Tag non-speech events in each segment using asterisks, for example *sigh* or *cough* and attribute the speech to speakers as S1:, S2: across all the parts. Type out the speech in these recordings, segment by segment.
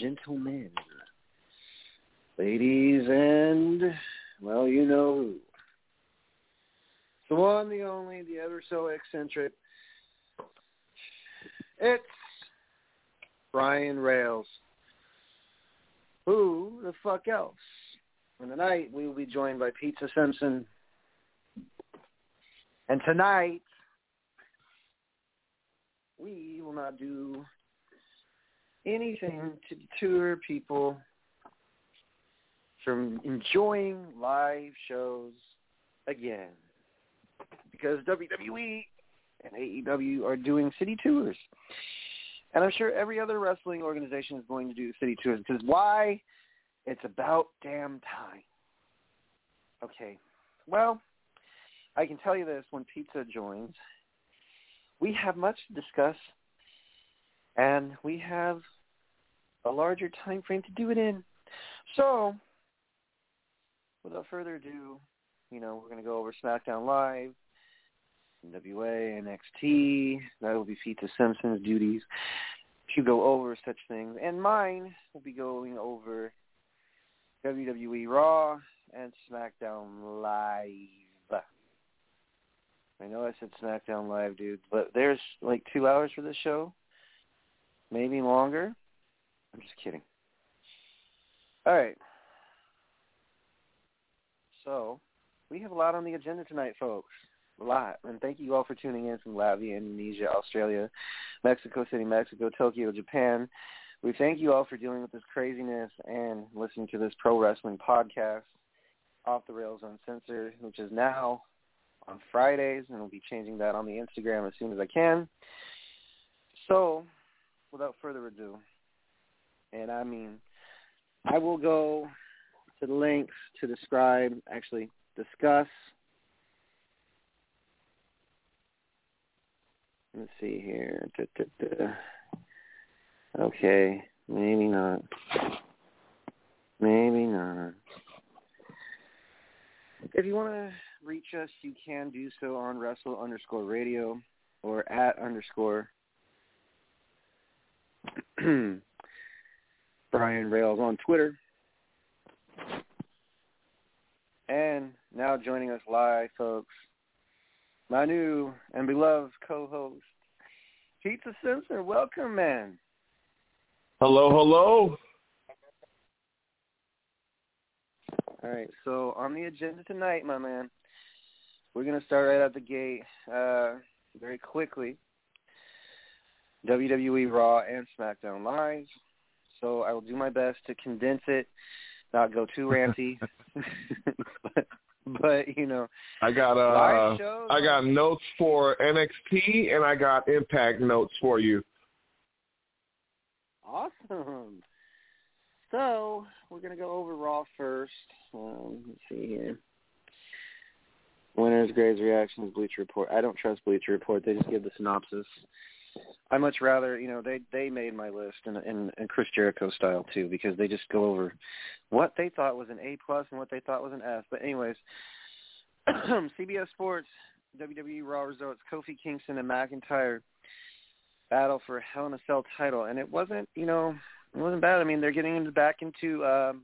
S1: Gentlemen, ladies and, well, you know who. The one, the only, the ever so eccentric. It's Brian Rails. Who the fuck else? And tonight we will be joined by Pizza Simpson. And tonight we will not do anything to deter people from enjoying live shows again. Because WWE and AEW are doing city tours. And I'm sure every other wrestling organization is going to do city tours because why? It's about damn time. Okay. Well, I can tell you this when pizza joins we have much to discuss, and we have a larger time frame to do it in. So, without further ado, you know, we're going to go over SmackDown Live, NWA, NXT. That will be Pizza Simpson's duties to go over such things, and mine will be going over WWE Raw and SmackDown Live. I know I said SmackDown Live, dude, but there's like two hours for this show, maybe longer. I'm just kidding. All right. So we have a lot on the agenda tonight, folks. A lot. And thank you all for tuning in from Latvia, Indonesia, Australia, Mexico City, Mexico, Tokyo, Japan. We thank you all for dealing with this craziness and listening to this pro wrestling podcast, Off the Rails Uncensored, which is now on Fridays, and we'll be changing that on the Instagram as soon as I can. So, without further ado, and I mean, I will go to the links to describe, actually discuss. Let's see here. Da, da, da. Okay, maybe not. Maybe not. If you want to reach us, you can do so on Wrestle underscore radio or at underscore *clears throat* Brian Rails on Twitter. And now joining us live, folks, my new and beloved co-host, Pizza Simpson. Welcome, man.
S2: Hello, hello.
S1: All right, so on the agenda tonight, my man, we're going to start right out the gate uh, very quickly. WWE Raw and SmackDown Live. So I will do my best to condense it, not go too ranty. but, *laughs* *laughs* but, you know,
S2: I got uh
S1: shows.
S2: I got notes for NXT and I got Impact notes for you.
S1: Awesome. So we're gonna go over Raw first. Um, let's see here. Winners, grades, reactions, Bleacher Report. I don't trust Bleacher Report. They just give the synopsis. I much rather, you know, they they made my list in in, in Chris Jericho style too because they just go over what they thought was an A plus and what they thought was an F. But anyways, *clears throat* CBS Sports, WWE Raw results: Kofi Kingston and McIntyre battle for a Hell in a Cell title, and it wasn't, you know, it wasn't bad. I mean, they're getting into back into um,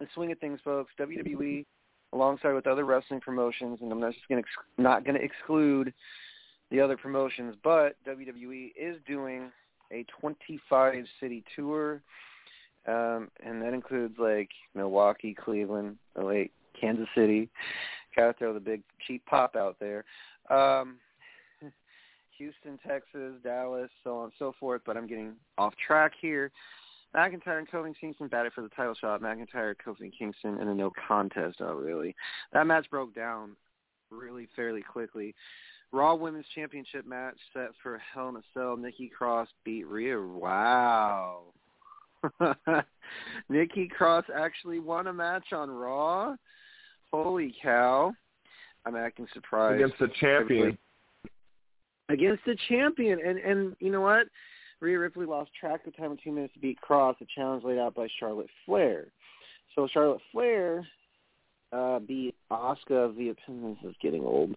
S1: the swing of things, folks. WWE alongside with other wrestling promotions, and I'm not just going to ex- not going to exclude the other promotions, but WWE is doing a 25 city tour, um, and that includes like Milwaukee, Cleveland, oh wait, Kansas City. Gotta throw the big cheap pop out there. Um, *laughs* Houston, Texas, Dallas, so on and so forth. But I'm getting off track here. McIntyre and Kofi Kingston batted for the title shot. McIntyre, Kofi Kingston in a no contest. Oh, really? That match broke down really fairly quickly. Raw Women's Championship match set for Hell in a Cell. Nikki Cross beat Rhea. Wow. *laughs* Nikki Cross actually won a match on Raw. Holy cow. I'm acting surprised.
S2: Against the champion.
S1: Against the champion. And and you know what? Rhea Ripley lost track of time in two minutes to beat Cross, a challenge laid out by Charlotte Flair. So Charlotte Flair uh, beat Asuka via pin. This is getting old.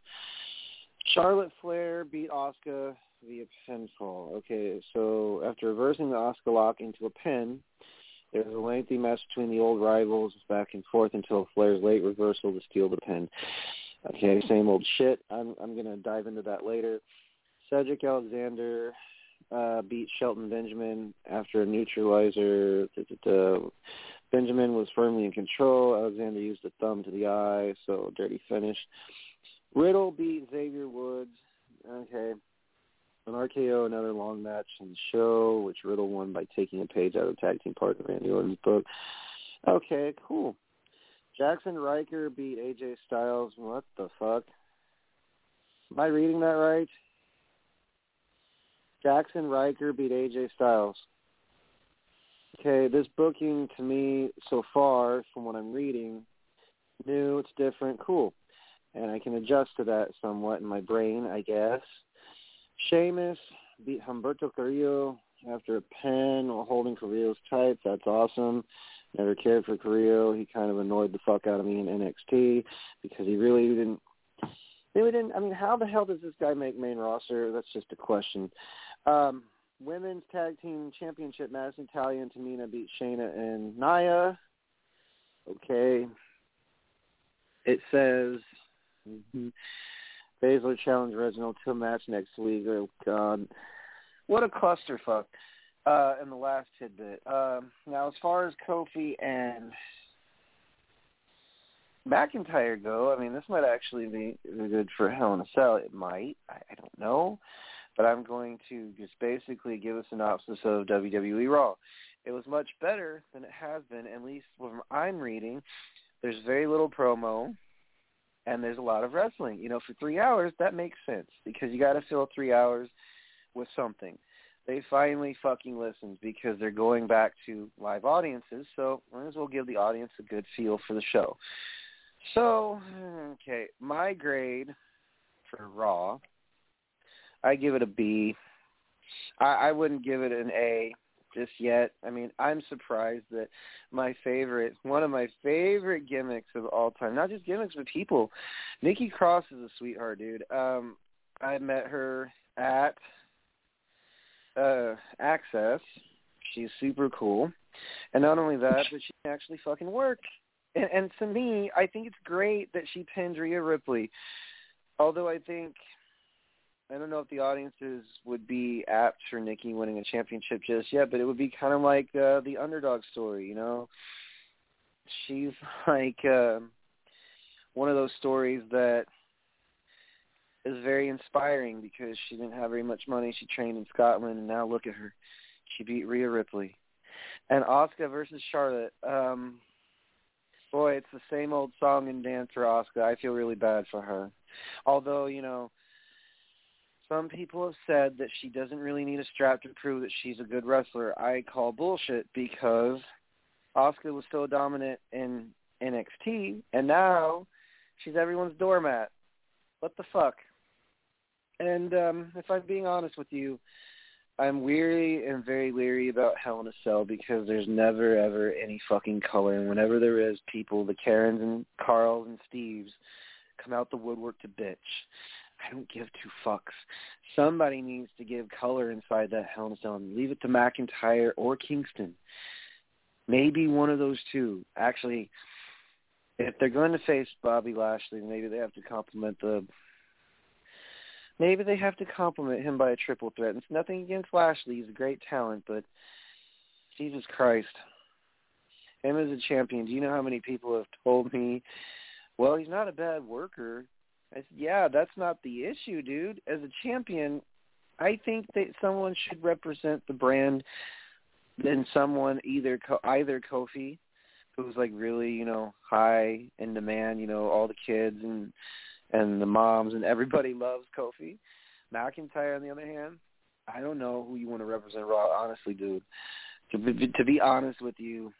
S1: Charlotte Flair beat Asuka via pinfall. Okay, so after reversing the Asuka lock into a pin, there was a lengthy match between the old rivals back and forth until Flair's late reversal to steal the pin. Okay, same old shit. I'm I'm gonna dive into that later. Cedric Alexander uh, beat Shelton Benjamin after a neutralizer. Benjamin was firmly in control. Alexander used a thumb to the eye, so dirty finish. Riddle beat Xavier Woods. Okay. An RKO, another long match in the show, which Riddle won by taking a page out of tag team partner Randy Orton's book. Okay, cool. Jaxson Ryker beat AJ Styles. What the fuck? Am I reading that right? Jaxson Ryker beat AJ Styles. Okay, this booking to me so far, from what I'm reading, new, it's different, cool and I can adjust to that somewhat in my brain, I guess. Sheamus beat Humberto Carrillo after a pin while holding Carrillo's tights. That's awesome. Never cared for Carrillo. He kind of annoyed the fuck out of me in NXT because he really didn't really didn't I mean, how the hell does this guy make main roster? That's just a question. Um women's tag team championship Madison Talia and Tamina beat Shayna and Nia. Okay. It says Mm-hmm. Baszler challenge Reginald to a match next week. Oh what a clusterfuck! Uh, and the last tidbit. Um, now, as far as Kofi and McIntyre go, I mean, this might actually be good for Hell in a Cell. It might. I, I don't know. But I'm going to just basically give a synopsis of WWE Raw. It was much better than it has been, at least from I'm reading. There's very little promo and there's a lot of wrestling. You know, for three hours, that makes sense because you got to fill three hours with something. They finally fucking listened because they're going back to live audiences, so might as well give the audience a good feel for the show. So, okay, my grade for Raw, I give it a B. I, I wouldn't give it an A just yet. I mean, I'm surprised that my favorite, one of my favorite gimmicks of all time, not just gimmicks but people, Nikki Cross is a sweetheart, dude. Um, I met her at uh Axxess. She's super cool, and not only that, but she can actually fucking work. And, and to me, I think it's great that she pinned Rhea Ripley. Although I think I don't know if the audiences would be apt for Nikki winning a championship just yet, but it would be kind of like uh, the underdog story, you know. She's *laughs* like uh, one of those stories that is very inspiring because she didn't have very much money. She trained in Scotland, and now look at her. She beat Rhea Ripley. And Asuka versus Charlotte. Um, boy, it's the same old song and dance for Asuka. I feel really bad for her. Although, you know, some people have said that she doesn't really need a strap to prove that she's a good wrestler. I call bullshit because Asuka was so dominant in NXT, and now she's everyone's doormat. What the fuck? And um, if I'm being honest with you, I'm weary and very leery about Hell in a Cell because there's never ever any fucking color, and whenever there is, people, the Karens and Carls and Steves, come out the woodwork to bitch. I don't give two fucks. Somebody needs to give color inside that a Cell. Leave it to McIntyre or Kingston. Maybe one of those two. Actually, if they're going to face Bobby Lashley, maybe they have to compliment the. Maybe they have to compliment him by a triple threat. It's nothing against Lashley; he's a great talent, but Jesus Christ, him as a champion. Do you know how many people have told me, "Well, he's not a bad worker." I said, "Yeah, that's not the issue, dude. As a champion, I think that someone should represent the brand than someone either either Kofi who's like really you know high in demand. You know, all the kids and and the moms and everybody loves Kofi. McIntyre, on the other hand, I don't know who you want to represent Raw. Honestly, dude, to be, to be honest with you,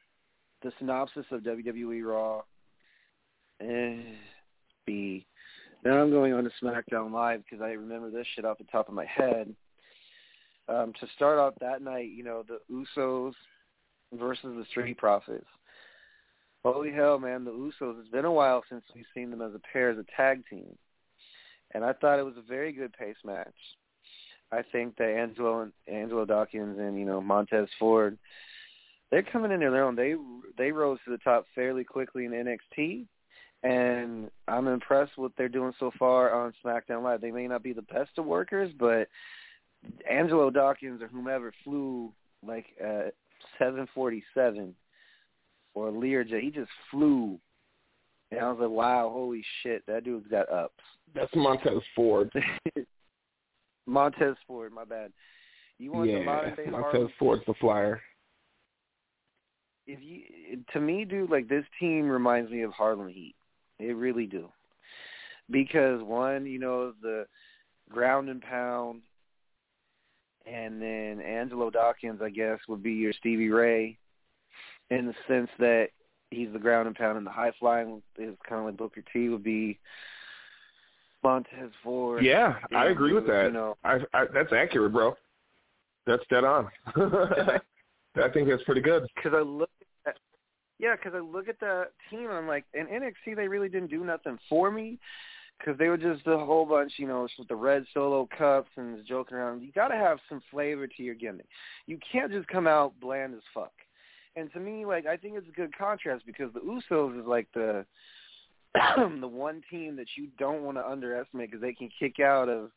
S1: the synopsis of WWE Raw, eh, B. Now I'm going on to SmackDown Live because I remember this shit off the top of my head. Um, to start off that night, you know, the Usos versus the Street Profits. Holy hell, man, the Usos. It's been a while since we've seen them as a pair, as a tag team. And I thought it was a very good pace match. I think that Angelo and Angelo Dawkins and, you know, Montez Ford, they're coming in their own. They they rose to the top fairly quickly in NXT and I'm impressed with what they're doing so far on SmackDown Live. They may not be the best of workers, but Angelo Dawkins or whomever flew like uh 747 or Learjet. He just flew. And I was like, wow, holy shit, that dude's got ups.
S2: That's Montez Ford. *laughs*
S1: Montez Ford, my bad. You want
S2: yeah,
S1: the modern day
S2: Montez
S1: Harlem?
S2: Ford's the flyer.
S1: If you, to me, dude, like this team reminds me of Harlem Heat. It really do. Because one, you know, the ground and pound, and then Angelo Dawkins, I guess, would be your Stevie Ray in the sense that he's the ground and pound and the high flying is kind of like Booker T would be Montez Ford.
S2: Yeah, I agree with that.
S1: you know.
S2: I, I that's accurate, bro. That's dead on. *laughs* I think that's pretty good. *laughs*
S1: Because I look at yeah, because I look at that team I'm like, in NXT they really didn't do nothing for me because they were just a whole bunch, you know, with the red solo cups and joking around. You got to have some flavor to your gimmick. You can't just come out bland as fuck. And to me, like, I think it's a good contrast because the Usos is like the *clears throat* the one team that you don't want to underestimate because they can kick out of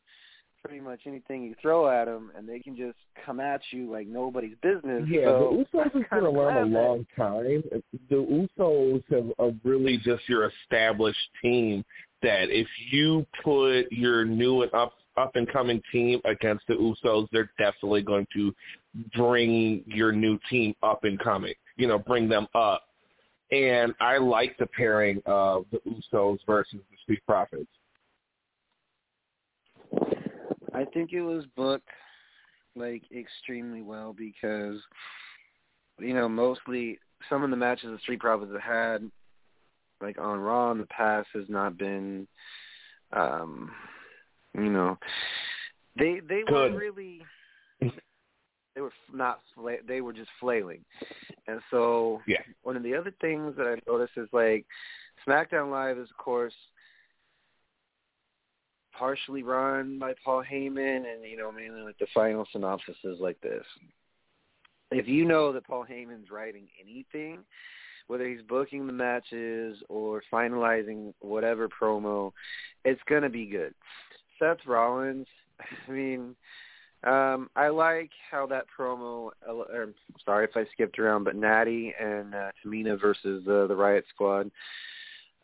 S1: pretty much anything you throw at them, and they can just come at you like nobody's business.
S2: Yeah,
S1: so
S2: the Usos have been around a long time. The Usos have are really just your established team. That if you put your new and up up and coming team against the Usos, they're definitely going to bring your new team up and coming. You know, bring them up. And I like the pairing of the Usos versus the Street Profits.
S1: I think it was booked like extremely well because you know mostly some of the matches the Street Profits have had like on Raw in the past has not been um you know they they were really *laughs* they were not fla- they were just flailing and so
S2: Yeah.
S1: one of the other things that I noticed is like SmackDown Live is of course partially run by Paul Heyman and you know mainly like the final synopsis is like this. If you know that Paul Heyman's writing anything, whether he's booking the matches or finalizing whatever promo, it's gonna be good. Seth Rollins, *laughs* I mean, um, I like how that promo. Or, sorry if I skipped around, but Natty and uh, Tamina versus uh, the Riot Squad.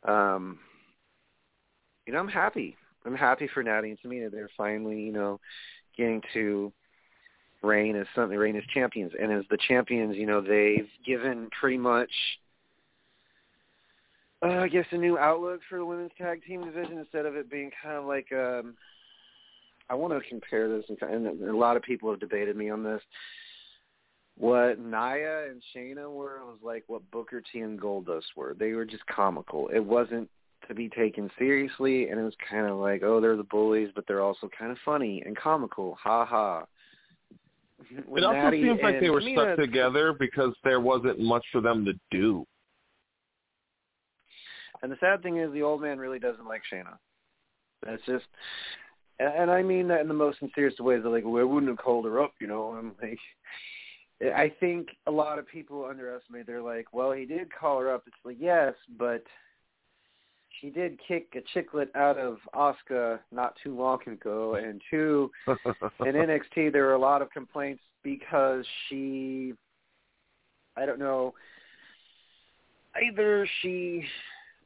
S1: Um, you know, I'm happy. I'm happy for Natty and Tamina. They're finally, you know, getting to reign as something, reign as champions. And as the champions, you know, they've given pretty much, uh, I guess, a new outlook for the women's tag team division instead of it being kind of like, um, I want to compare this, and, a lot of people have debated me on this. What Nia and Shayna were was like what Booker T and Goldust were. They were just comical. It wasn't to be taken seriously, and it was kind of like, oh, they're the bullies, but they're also kind of funny and comical. Ha ha. With
S2: It also
S1: Natty
S2: seems like they were
S1: Tamina,
S2: stuck together because there wasn't much for them to do.
S1: And the sad thing is, the old man really doesn't like Shayna. That's just, and, I mean that in the most sincerest ways. They're like, well, I wouldn't have called her up, you know. I'm like, I think a lot of people underestimate. They're like, well, he did call her up. It's like, yes, but she did kick a chicklet out of Asuka not too long ago, and two, *laughs* in NXT there were a lot of complaints because she, I don't know, either she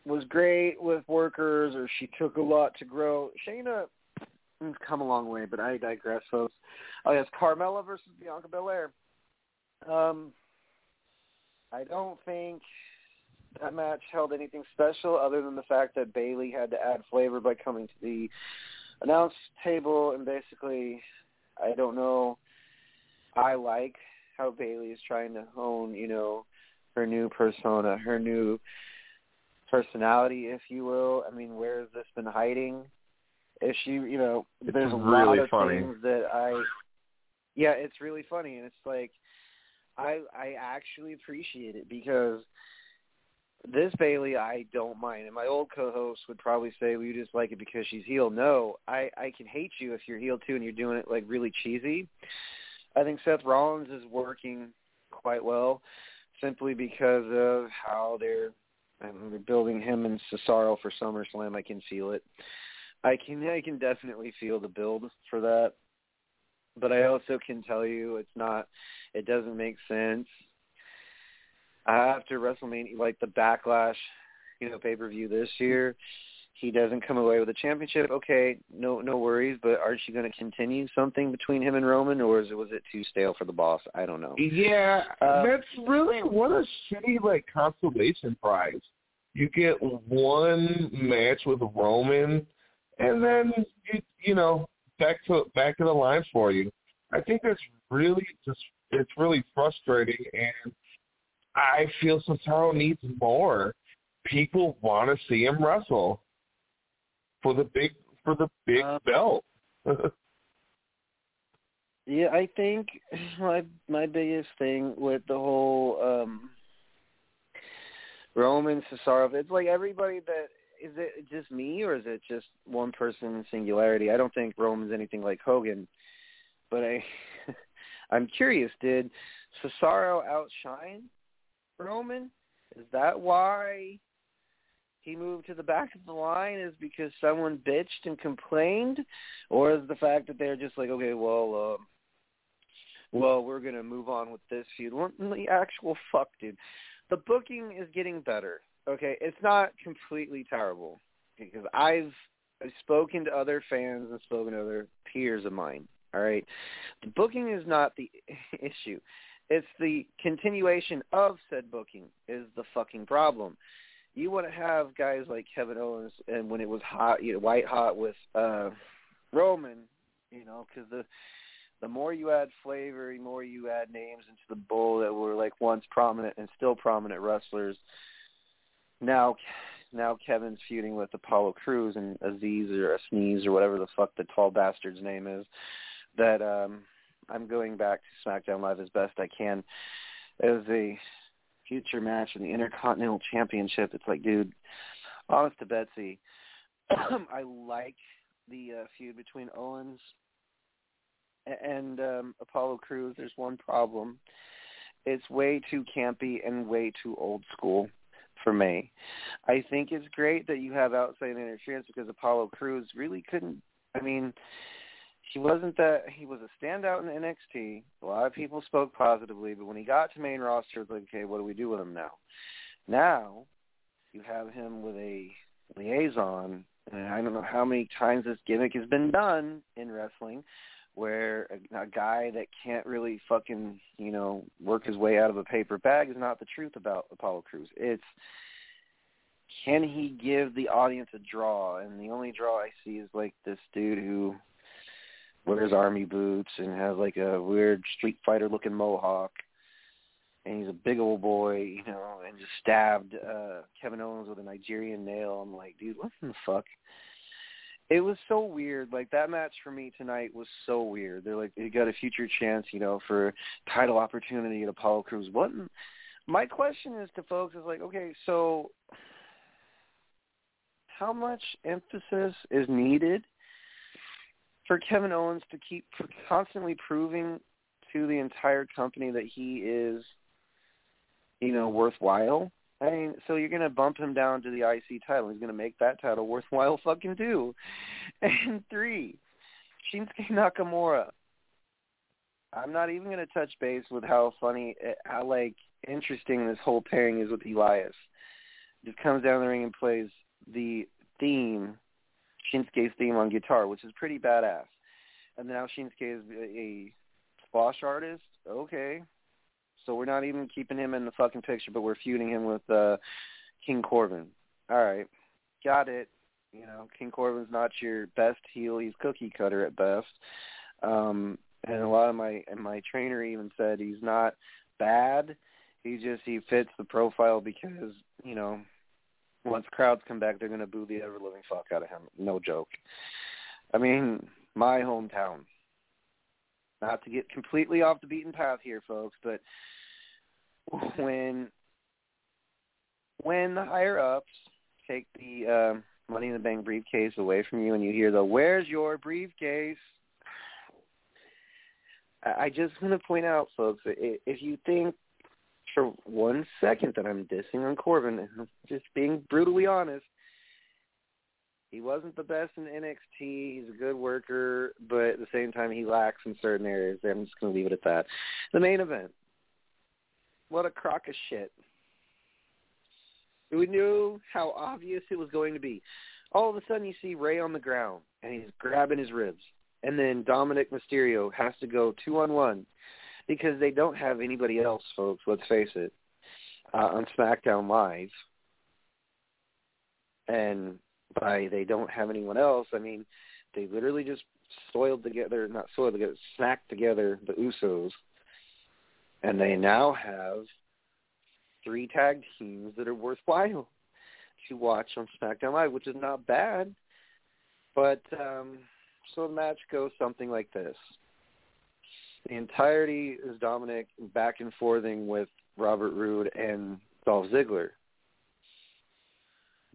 S1: was great with workers or she took a lot to grow. Shayna has come a long way, but I digress, folks. Oh yes, Carmella versus Bianca Belair. Um, I don't think that match held anything special other than the fact that Bayley had to add flavor by coming to the announce table and basically I don't know I like how Bayley is trying to hone, you know, her new persona, her new personality, if you will. I mean, where has this been hiding? If she, you know, there's a
S2: really
S1: lot of
S2: funny.
S1: things that I, yeah, it's really funny, and it's like, I I actually appreciate it because this Bayley I don't mind, and my old co-host would probably say, "Well, you just like it because she's heel." No, I I can hate you if you're heel too, and you're doing it like really cheesy. I think Seth Rollins is working quite well, simply because of how they're and they're building him and Cesaro for SummerSlam. I can feel it. I can I can definitely feel the build for that. But I also can tell you it's not it doesn't make sense. After WrestleMania like the backlash, you know, pay per view this year, he doesn't come away with a championship, okay, no no worries, but aren't you gonna continue something between him and Roman or is it was it too stale for the boss? I don't know.
S2: Yeah,
S1: Uh,
S2: that's really what a shitty like consolation prize. You get one match with Roman, and then you you know back to back to the line for you. I think that's really just it's really frustrating, and I feel Cesaro needs more. People want to see him wrestle for the big for the big
S1: Uh,
S2: belt. *laughs*
S1: Yeah, I think *sighs* my my biggest thing with the whole um Roman Cesaro, it's like everybody that is it just me or is it just one person singularity? I don't think Roman's anything like Hogan, but I *laughs* I'm curious, did Cesaro outshine Roman? Is that why he moved to the back of the line is because someone bitched and complained, or is the fact that they're just like, okay, well, uh, well, we're gonna move on with this feud. The actual fuck, dude. The booking is getting better. Okay, it's not completely terrible because I've I've spoken to other fans and spoken to other peers of mine. All right, the booking is not the *laughs* issue. It's the continuation of said booking is the fucking problem you want to have guys like Kevin Owens, and when it was hot, you know, white hot with uh Roman, you know, because the the more you add flavor, the more you add names into the bowl that were like once prominent and still prominent wrestlers. Now, now Kevin's feuding with Apollo Crews and Aziz or a sneeze or whatever the fuck the tall bastard's name is. That um I'm going back to SmackDown Live as best I can. It was a future match in the Intercontinental Championship. It's like, dude, honest to Betsy, *clears throat* I like the uh, feud between Owens and um, Apollo Crews. There's one problem. It's way too campy and way too old school for me. I think it's great that you have outside interference because Apollo Crews really couldn't. I mean, he wasn't that he was a standout in NXT. A lot of people spoke positively, but when he got to main roster, like, okay, what do we do with him now? Now you have him with a liaison, and I don't know how many times this gimmick has been done in wrestling, where a, a guy that can't really fucking you know work his way out of a paper bag is not the truth about Apollo Crews. It's can he give the audience a draw? And the only draw I see is like this dude who wears army boots and has like a weird Street Fighter looking mohawk. And he's a big old boy, you know, and just stabbed uh Kevin Owens with a Nigerian nail. I'm like, dude, what the fuck? It was so weird. Like that match for me tonight was so weird. They're like, you got a future chance, you know, for title opportunity at Apollo Crews. What? in- My question is to folks is like, okay, so how much emphasis is needed for Kevin Owens to keep constantly proving to the entire company that he is, you know, worthwhile. I mean, so you're gonna bump him down to the IC title. He's gonna make that title worthwhile fucking too. *laughs* And three, Shinsuke Nakamura. I'm not even gonna touch base with how funny, how like interesting this whole pairing is with Elias. Just comes down the ring and plays the theme, Shinsuke's theme on guitar, which is pretty badass. And now Shinsuke is a squash artist. Okay, so we're not even keeping him in the fucking picture, but we're feuding him with uh, King Corbin. All right, got it. You know, King Corbin's not your best heel. He's cookie cutter at best. Um, and a lot of my and my trainer even said he's not bad. He just he fits the profile because you know once crowds come back, they're gonna boo the ever living fuck out of him. No joke. I mean, my hometown. Not to get completely off the beaten path here, folks, but when when the higher ups take the uh, money in the bank briefcase away from you and you hear the "Where's your briefcase?" I just want to point out, folks, if you think for one second that I'm dissing on Corbin, I'm just being brutally honest, he wasn't the best in NXT. He's a good worker, but at the same time, he lacks in certain areas. I'm just going to leave it at that. The main event. What a crock of shit. We knew how obvious it was going to be. All of a sudden, you see Rey on the ground, and he's grabbing his ribs. And then Dominik Mysterio has to go two on one because they don't have anybody else, folks. Let's face it, uh, on SmackDown Live. And by they don't have anyone else, I mean they literally just soiled together, not soiled together, snacked together the Usos, and they now have three tag teams that are worthwhile to watch on SmackDown Live, which is not bad. But um, so the match goes something like this: the entirety is Dominik back and forthing with Robert Roode and Dolph Ziggler.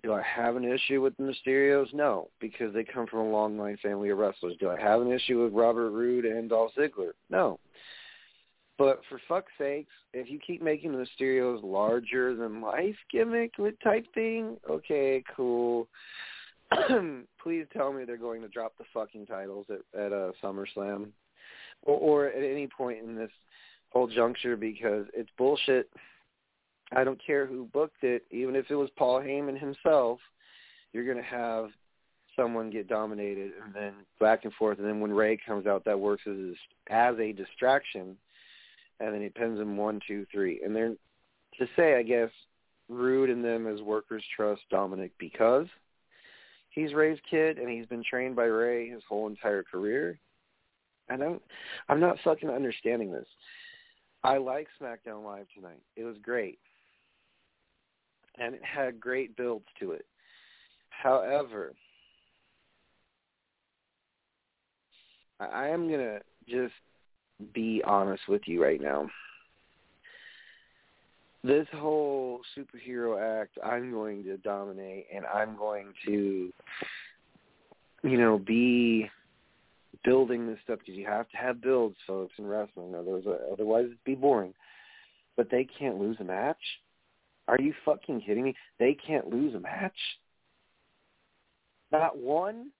S1: Do I have an issue with the Mysterios? No, because they come from a long line family of wrestlers. Do I have an issue with Robert Roode and Dolph Ziggler? No. But for fuck's sakes, if you keep making the Mysterios larger than life gimmick type thing, okay, cool. *clears throat* Please tell me they're going to drop the fucking titles at, at uh, SummerSlam or, or at any point in this whole juncture because it's bullshit I don't care who booked it, even if it was Paul Heyman himself, you're going to have someone get dominated and then back and forth. And then when Rey comes out, that works as, as a distraction. And then it pins him one, two, three. And they're, to say, I guess, Roode and them as workers trust Dominik because he's Rey's kid and he's been trained by Rey his whole entire career. I don't, I'm not fucking understanding this. I like SmackDown Live tonight. It was great and it had great builds to it. However, I am to just be honest with you right now. This whole superhero act, I'm going to dominate and I'm going to, you know, be building this stuff because you have to have builds, folks, in wrestling. Otherwise, it'd be boring. But they can't lose a match are you fucking kidding me? They can't lose a match. Not one,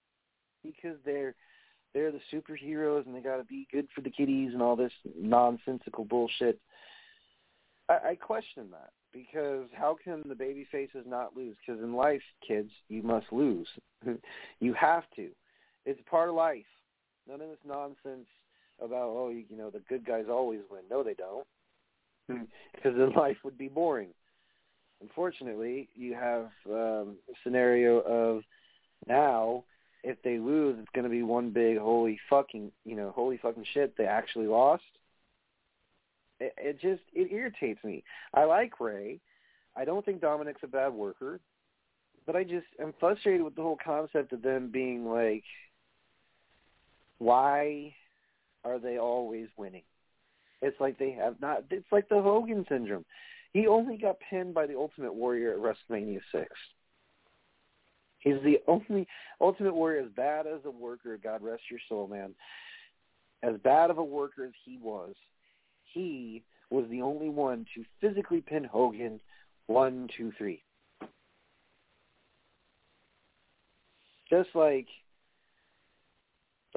S1: because they're they're the superheroes and they got to be good for the kiddies and all this nonsensical bullshit. I, I question that because how can the baby faces not lose? Because in life, kids, you must lose. *laughs* you have to. It's part of life. None of this nonsense about oh you, know the good guys always win. No, they don't. *laughs* Because then life would be boring. Unfortunately, you have um, a scenario of now if they lose, it's going to be one big holy fucking you know holy fucking shit they actually lost. It, it just it irritates me. I like Rey. I don't think Dominik's a bad worker, but I just am frustrated with the whole concept of them being like, why are they always winning? It's like they have not. It's like the Hogan syndrome. He only got pinned by the Ultimate Warrior at WrestleMania 6. He's the only Ultimate Warrior as bad as a worker, God rest your soul, man. As bad of a worker as he was, he was the only one to physically pin Hogan One, two, three. Just like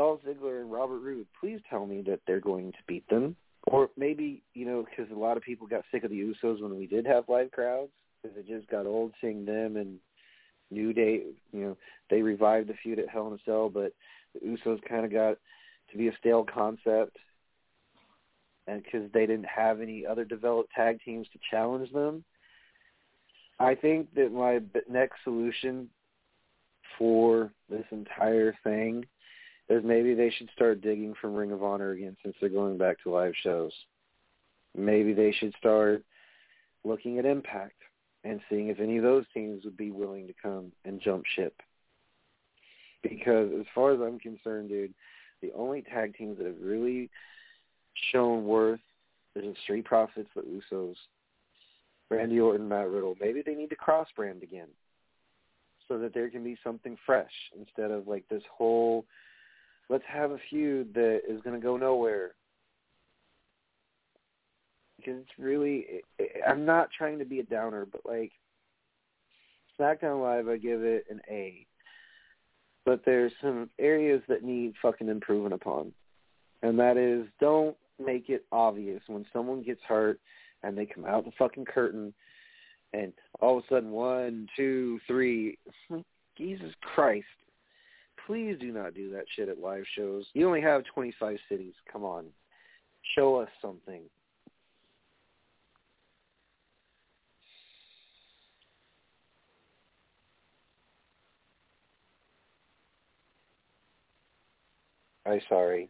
S1: Dolph Ziggler and Robert Roode, please tell me that they're going to beat them. Or maybe, you know, because a lot of people got sick of the Usos when we did have live crowds, because it just got old seeing them and New Day, you know, they revived the feud at Hell in a Cell, but the Usos kind of got to be a stale concept and because they didn't have any other developed tag teams to challenge them. I think that my next solution for this entire thing is maybe they should start digging from Ring of Honor again since they're going back to live shows. Maybe they should start looking at Impact and seeing if any of those teams would be willing to come and jump ship. Because as far as I'm concerned, dude, the only tag teams that have really shown worth is the Street Profits, the Usos, Randy Orton, Matt Riddle. Maybe they need to cross brand again so that there can be something fresh instead of like this whole let's have a feud that is going to go nowhere. Because it's really, I'm not trying to be a downer, but like SmackDown Live, I give it an A. But there's some areas that need fucking improving upon. And that is, don't make it obvious when someone gets hurt and they come out the fucking curtain and all of a sudden one, two, three, *laughs* Jesus Christ. Please do not do that shit at live shows. You only have 25 cities. Come on. Show us something. I'm sorry.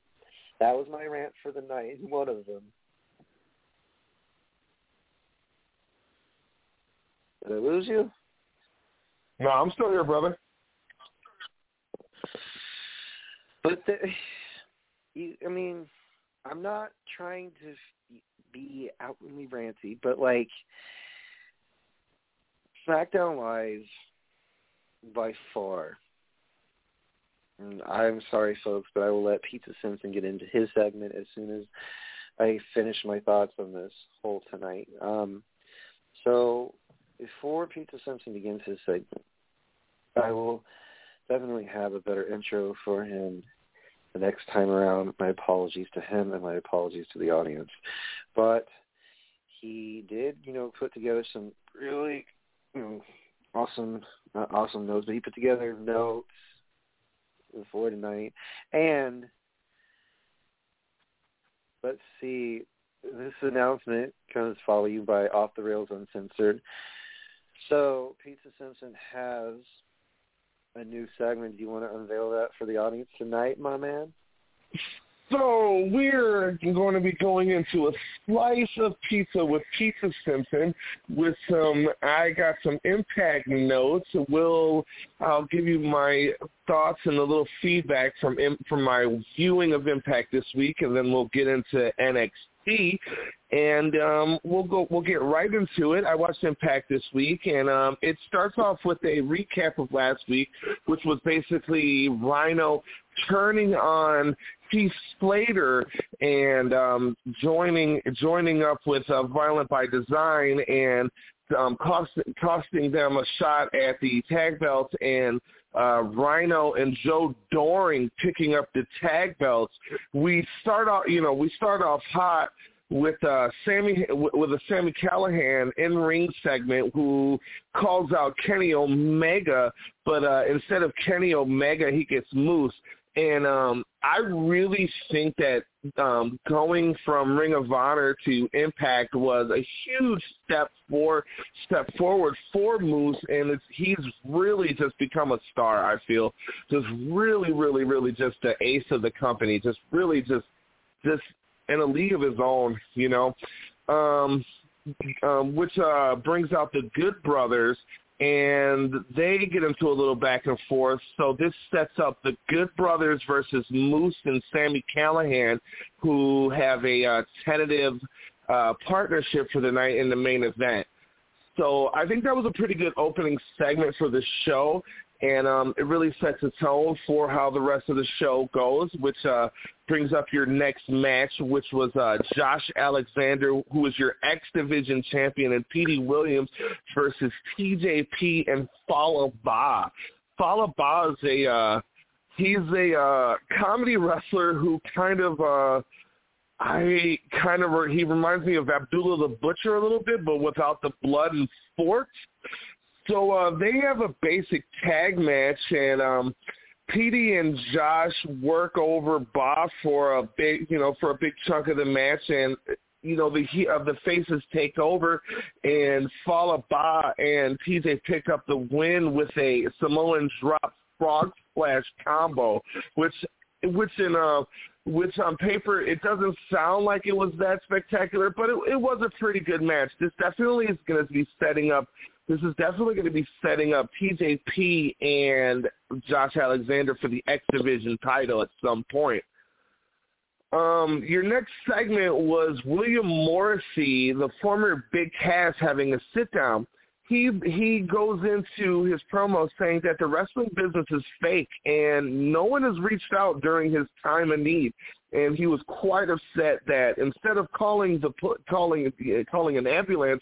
S1: That was my rant for the night, *laughs* one of them. Did I lose you?
S2: No, I'm still here, brother.
S1: But the, *sighs* you, I mean, I'm not trying to be outwardly ranty, but like SmackDown Live, by far. And I'm sorry, folks, but I will let Pizza Simpson get into his segment as soon as I finish my thoughts on this whole tonight. Um, so before Pizza Simpson begins his segment, I will definitely have a better intro for him the next time around. My apologies to him and my apologies to the audience. But he did, you know, put together some really, you know, awesome, not awesome notes, but he put together notes for tonight. And let's see, this announcement comes follow you by Off the Rails Uncensored. So Pizza Simpson has a new segment. Do you want to unveil that for the audience tonight, my man? *laughs*
S2: So we're going to be going into a slice of pizza with Pizza Simpson with some. I got some impact notes. We'll. I'll give you my thoughts and a little feedback from from my viewing of Impact this week, and then we'll get into NXT and um, we'll go. We'll get right into it. I watched Impact this week, and um, it starts off with a recap of last week, which was basically Rhino turning on Heath Slater and um, joining joining up with uh, Violent by Design and um, cost, costing them a shot at the tag belts and uh, Rhino and Joe Doering picking up the tag belts. We start off, you know, we start off hot with uh Sami with a Sami Callihan in ring segment who calls out Kenny Omega, but uh instead of Kenny Omega he gets Moose. And um I really think that um going from Ring of Honor to Impact was a huge step for step forward for Moose and it's he's really just become a star, I feel. Just really, really, really just the ace of the company. Just really just just in a league of his own, you know, um, um, which uh, brings out the Good Brothers, and they get into a little back and forth. So this sets up the Good Brothers versus Moose and Sami Callihan, who have a uh, tentative uh, partnership for the night in the main event. So I think that was a pretty good opening segment for the show. And um, it really sets a tone for how the rest of the show goes, which uh, brings up your next match, which was uh, Josh Alexander, who is your X Division champion, and Petey Williams versus TJP and Fallah Bahh. Fallah Bahh is a uh, he's a uh, comedy wrestler who kind of uh, I kind of he reminds me of Abdullah the Butcher a little bit, but without the blood and sports. So uh, they have a basic tag match, and um, Petey and Josh work over Bob for a big, you know, for a big chunk of the match, and you know the he, of the faces take over, and Fallah Bahh and TJ pick up the win with a Samoan drop frog splash combo, which which in uh which on paper it doesn't sound like it was that spectacular, but it, it was a pretty good match. This definitely is going to be setting up. This is definitely going to be setting up TJP and Josh Alexander for the X Division title at some point. Um, your next segment was William Morrissey, the former Big Cass, having a sit down he he goes into his promo saying that the wrestling business is fake and no one has reached out during his time of need and he was quite upset that instead of calling the calling calling an ambulance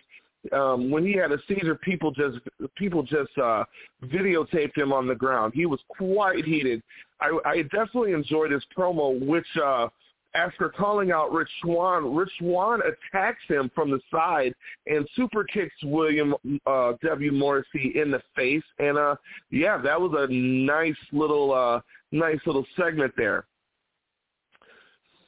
S2: um when he had a seizure people just people just uh videotaped him on the ground he was quite heated i i definitely enjoyed his promo which uh after calling out Rich Swann, Rich Swann attacks him from the side and super kicks William uh, W. Morrissey in the face. And uh, yeah, that was a nice little uh, nice little segment there.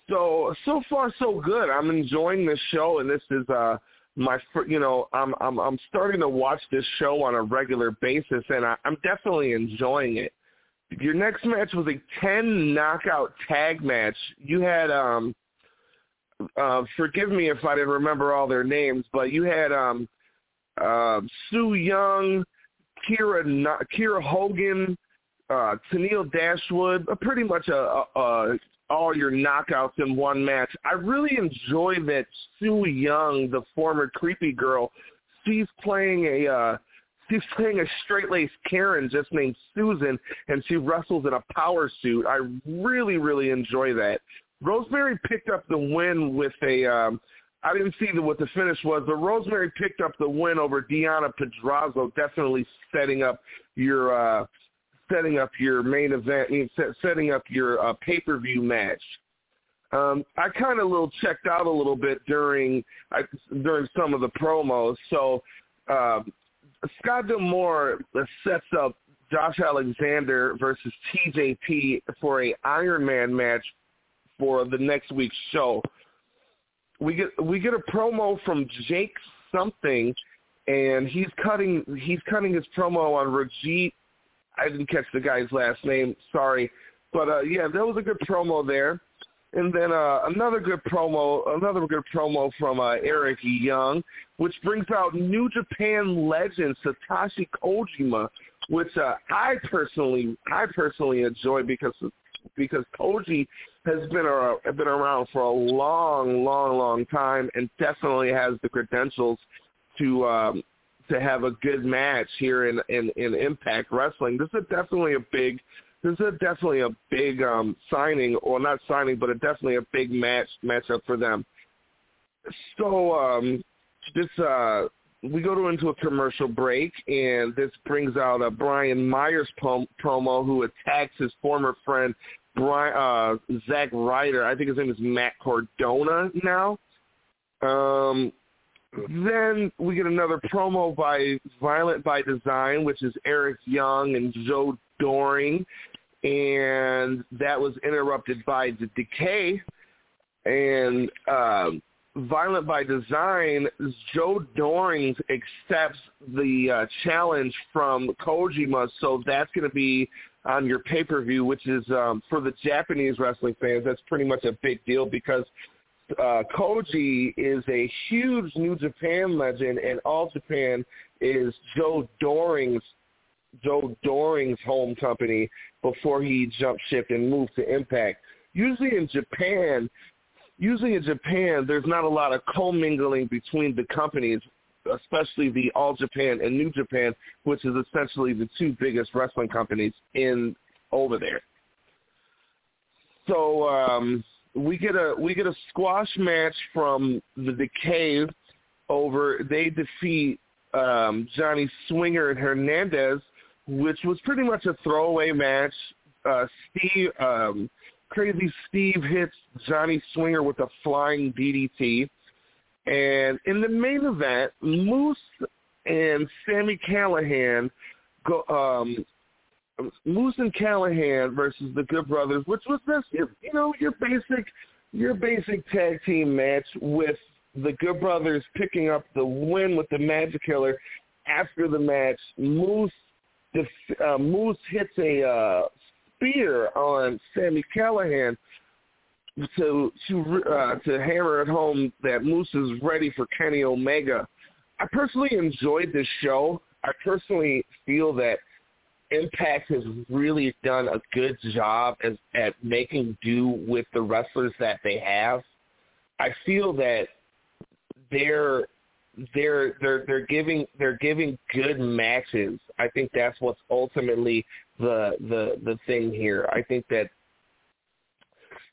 S2: So so far so good. I'm enjoying this show, and this is uh, my you know I'm I'm I'm starting to watch this show on a regular basis, and I, I'm definitely enjoying it your next match was a 10 knockout tag match. You had um uh forgive me if I didn't remember all their names, but you had um uh Su Yung, Kiera Kiera Hogan, uh Tennille Dashwood, uh, pretty much a, a, a all your knockouts in one match. I really enjoy that Su Yung, the former creepy girl, she's playing a uh she's playing a straight-laced Karen just named Susan, and she wrestles in a power suit. I really, really enjoy that. Rosemary picked up the win with a. Um, I didn't see the, what the finish was, but Rosemary picked up the win over Deonna Purrazzo, definitely setting up your uh, setting up your main event, I mean, setting up your uh, pay-per-view match. Um, I kind of little checked out a little bit during I, during some of the promos, so uh, Scott D'Amore sets up Josh Alexander versus TJP for a Iron Man match for the next week's show. We get we get a promo from Jake something, and he's cutting he's cutting his promo on Rajit. I didn't catch the guy's last name. Sorry, but uh, yeah, that was a good promo there. And then uh, another good promo, another good promo from uh, Eric Young, which brings out New Japan legend Satoshi Kojima, which uh, I personally, I personally enjoy because because Koji has been a, been around for a long, long, long time, and definitely has the credentials to um, to have a good match here in, in in Impact Wrestling. This is definitely a big this is definitely a big um, signing, or not signing, but a definitely a big match matchup for them. So um, this uh, we go to into a commercial break, and this brings out a Brian Myers pom- promo who attacks his former friend Brian uh, Zack Ryder. I think his name is Matt Cardona now. Um, then we get another promo by Violent by Design, which is Eric Young and Joe Doering. and that was interrupted by the decay and uh, violent by design joe Doering accepts the uh, challenge from kojima so that's going to be on your pay-per-view which is um, for the japanese wrestling fans that's pretty much a big deal because uh, Koji is a huge New Japan legend, and All Japan is Joe Doering's Joe Doering's home company before he jumped ship and moved to Impact. Usually in Japan, usually in Japan, there's not a lot of commingling between the companies. especially the All Japan and New Japan, which is essentially the two biggest wrestling companies in over there. So um, we get a we get a squash match from the Decay over. They defeat um, Johnny Swinger and Hernandez, which was pretty much a throwaway match. Uh, Steve, um, Crazy Steve hits Johnny Swinger with a flying DDT. And in the main event, Moose and Sami Callihan go um Moose and Callihan versus the Good Brothers, which was this you know, your basic your basic tag team match with the Good Brothers picking up the win with the Magic Killer. After the match, Moose uh, Moose hits a uh, spear on Sami Callihan to to uh, to hammer it home that Moose is ready for Kenny Omega. I personally enjoyed this show. I personally feel that Impact has really done a good job as, at making do with the wrestlers that they have. I feel that they're they're they're they're giving they're giving good matches. I think that's what's ultimately the the the thing here. I think that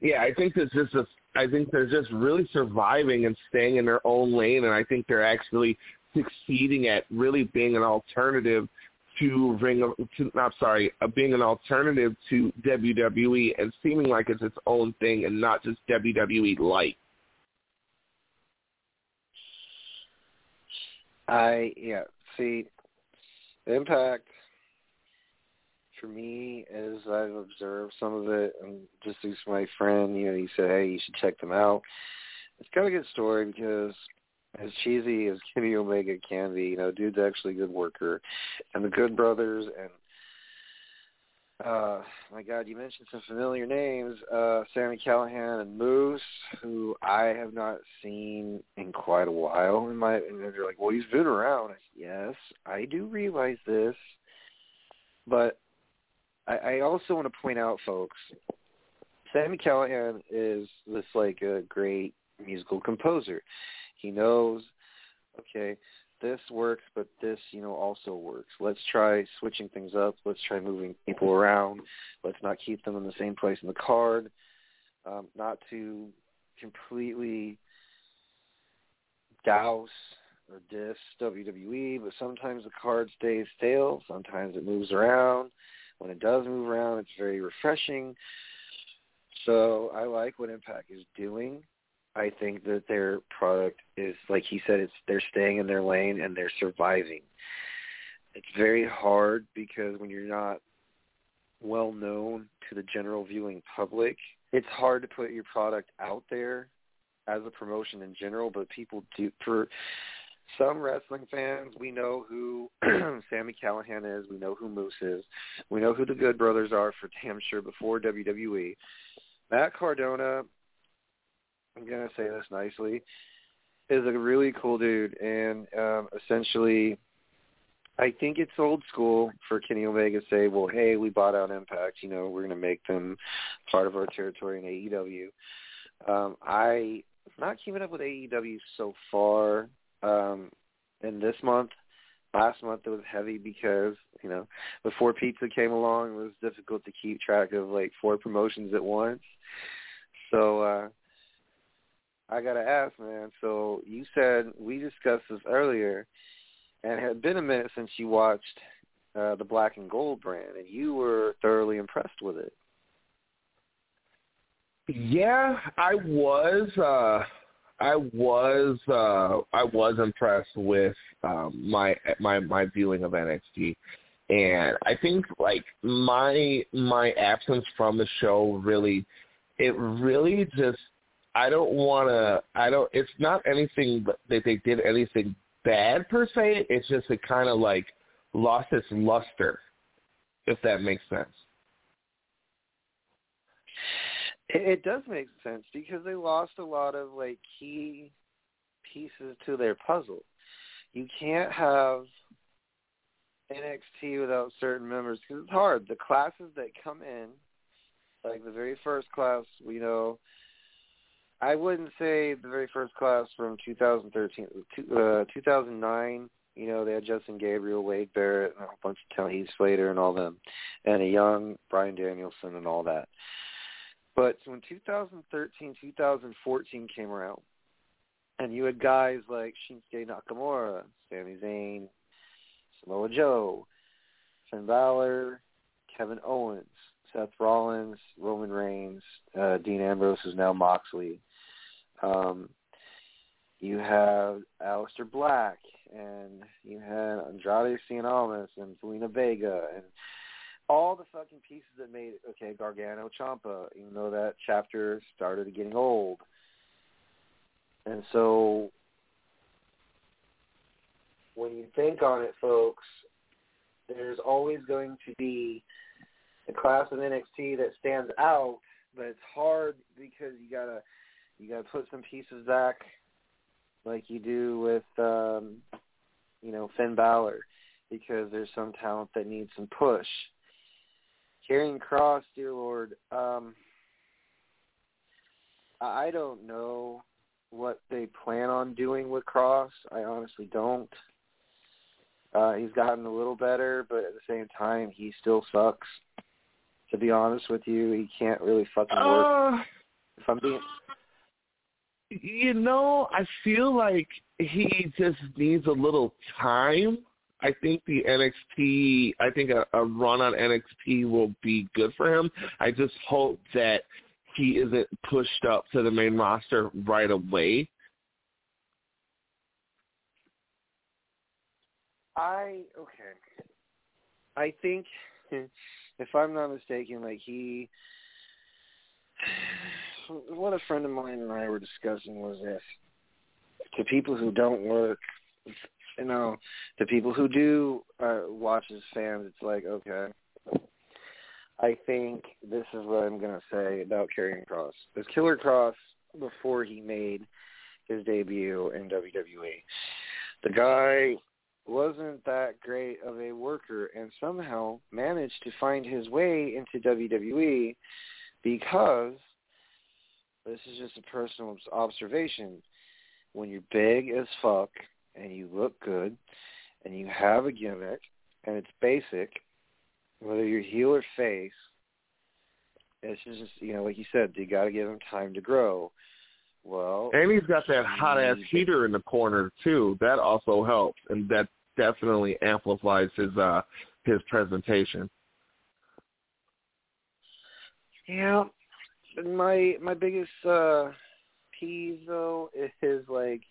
S2: yeah, I think there's just a I think they're just really surviving and staying in their own lane, and I think they're actually succeeding at really being an alternative to Ring of, to, I'm sorry, uh, being an alternative to WWE and seeming like it's its own thing and not just WWE light.
S1: I yeah. See, Impact for me, as I've observed some of it, and just as my friend, you know, he said, hey, you should check them out. It's kind of a good story because as cheesy as Kenny Omega can be, you know, dude's actually a good worker, and the Good Brothers and uh my God, you mentioned some familiar names, uh Sami Callihan and Moose, who I have not seen in quite a while. In my and they're like, Well, he's been around. I said, yes, I do realize this. But I, I also want to point out folks, Sami Callihan is this like a great musical composer. He knows, okay, this works, but this, you know, also works. Let's try switching things up. Let's try moving people around. Let's not keep them in the same place in the card. Um, not to completely douse or diss WWE, but sometimes the card stays stale. Sometimes it moves around. When it does move around, it's very refreshing. So I like what Impact is doing. I think that their product is, like he said, it's they're staying in their lane and they're surviving. It's very hard because when you're not well known to the general viewing public, it's hard to put your product out there as a promotion in general. But people do for some wrestling fans, we know who *clears throat* Sami Callihan is. We know who Moose is. We know who the Good Brothers are for damn sure before WWE. Matt Cardona I'm gonna say this nicely, is a really cool dude, and um, essentially, I think it's old school for Kenny Omega to say, "Well, hey, we bought out Impact. You know, we're gonna make them part of our territory in AEW." Um, I not keeping up with AEW so far. Um, in this month, last month it was heavy because you know before pizza came along, it was difficult to keep track of like four promotions at once. So uh I gotta ask, man. So you said we discussed this earlier, and it had been a minute since you watched uh, the Black and Gold brand, and you were thoroughly impressed with it.
S2: Yeah, I was. uh I was. uh I was impressed with um, my my my viewing of NXT, and I think like my my absence from the show really, it really just I don't want to. I don't. It's not anything that they did anything bad per se. It's just it kind of like lost its luster, if that makes sense.
S1: It does make sense because they lost a lot of like key pieces to their puzzle. You can't have NXT without certain members because it's hard. The classes that come in, like the very first class, we know I wouldn't say the very first class from 2013, uh, 2009. You know, they had Justin Gabriel, Wade Barrett, and a bunch of Heath Slater, and all them, and a young Bryan Danielson and all that. But when 2013, 2014 came around, and you had guys like Shinsuke Nakamura, Sami Zayn, Samoa Joe, Finn Balor, Kevin Owens, Seth Rollins, Roman Reigns, uh, Dean Ambrose is now Moxley. Um, you have Aleister Black, and you had Andrade Cien Almas and Zelina Vega, and all the fucking pieces that made. Okay, Gargano Ciampa, even though that chapter started getting old. And so when you think on it, folks, there's always going to be a class of NXT that stands out, but it's hard because you gotta you gotta put some pieces back, like you do with um, you know Finn Balor, because there's some talent that needs some push. Karrion Cross, dear Lord, um, I don't know what they plan on doing with Cross. I honestly don't. Uh, he's gotten a little better, but at the same time, he still sucks. To be honest with you, he can't really fucking work.
S2: Uh,
S1: if I'm being,
S2: you know, I feel like he just needs a little time. I think the NXT, I think a, a run on NXT will be good for him. I just hope that he isn't pushed up to the main roster right away.
S1: I okay. I think *laughs* if I'm not mistaken, like he, what a friend of mine and I were discussing was this: to people who don't work, you know, to people who do uh, watch as fans, it's like okay. I think this is what I'm gonna say about Karrion Cross. As Killer Cross, before he made his debut in WWE, the guy wasn't that great of a worker and somehow managed to find his way into WWE because this is just a personal observation. When you're big as fuck and you look good and you have a gimmick and it's basic, whether you're heel or face, it's just you know, like you said, you got to give him time to grow. Well,
S2: and he's got that hot ass heater in the corner too. That also helps, and that definitely amplifies his uh his presentation.
S1: Yeah, my my biggest uh peeve though is like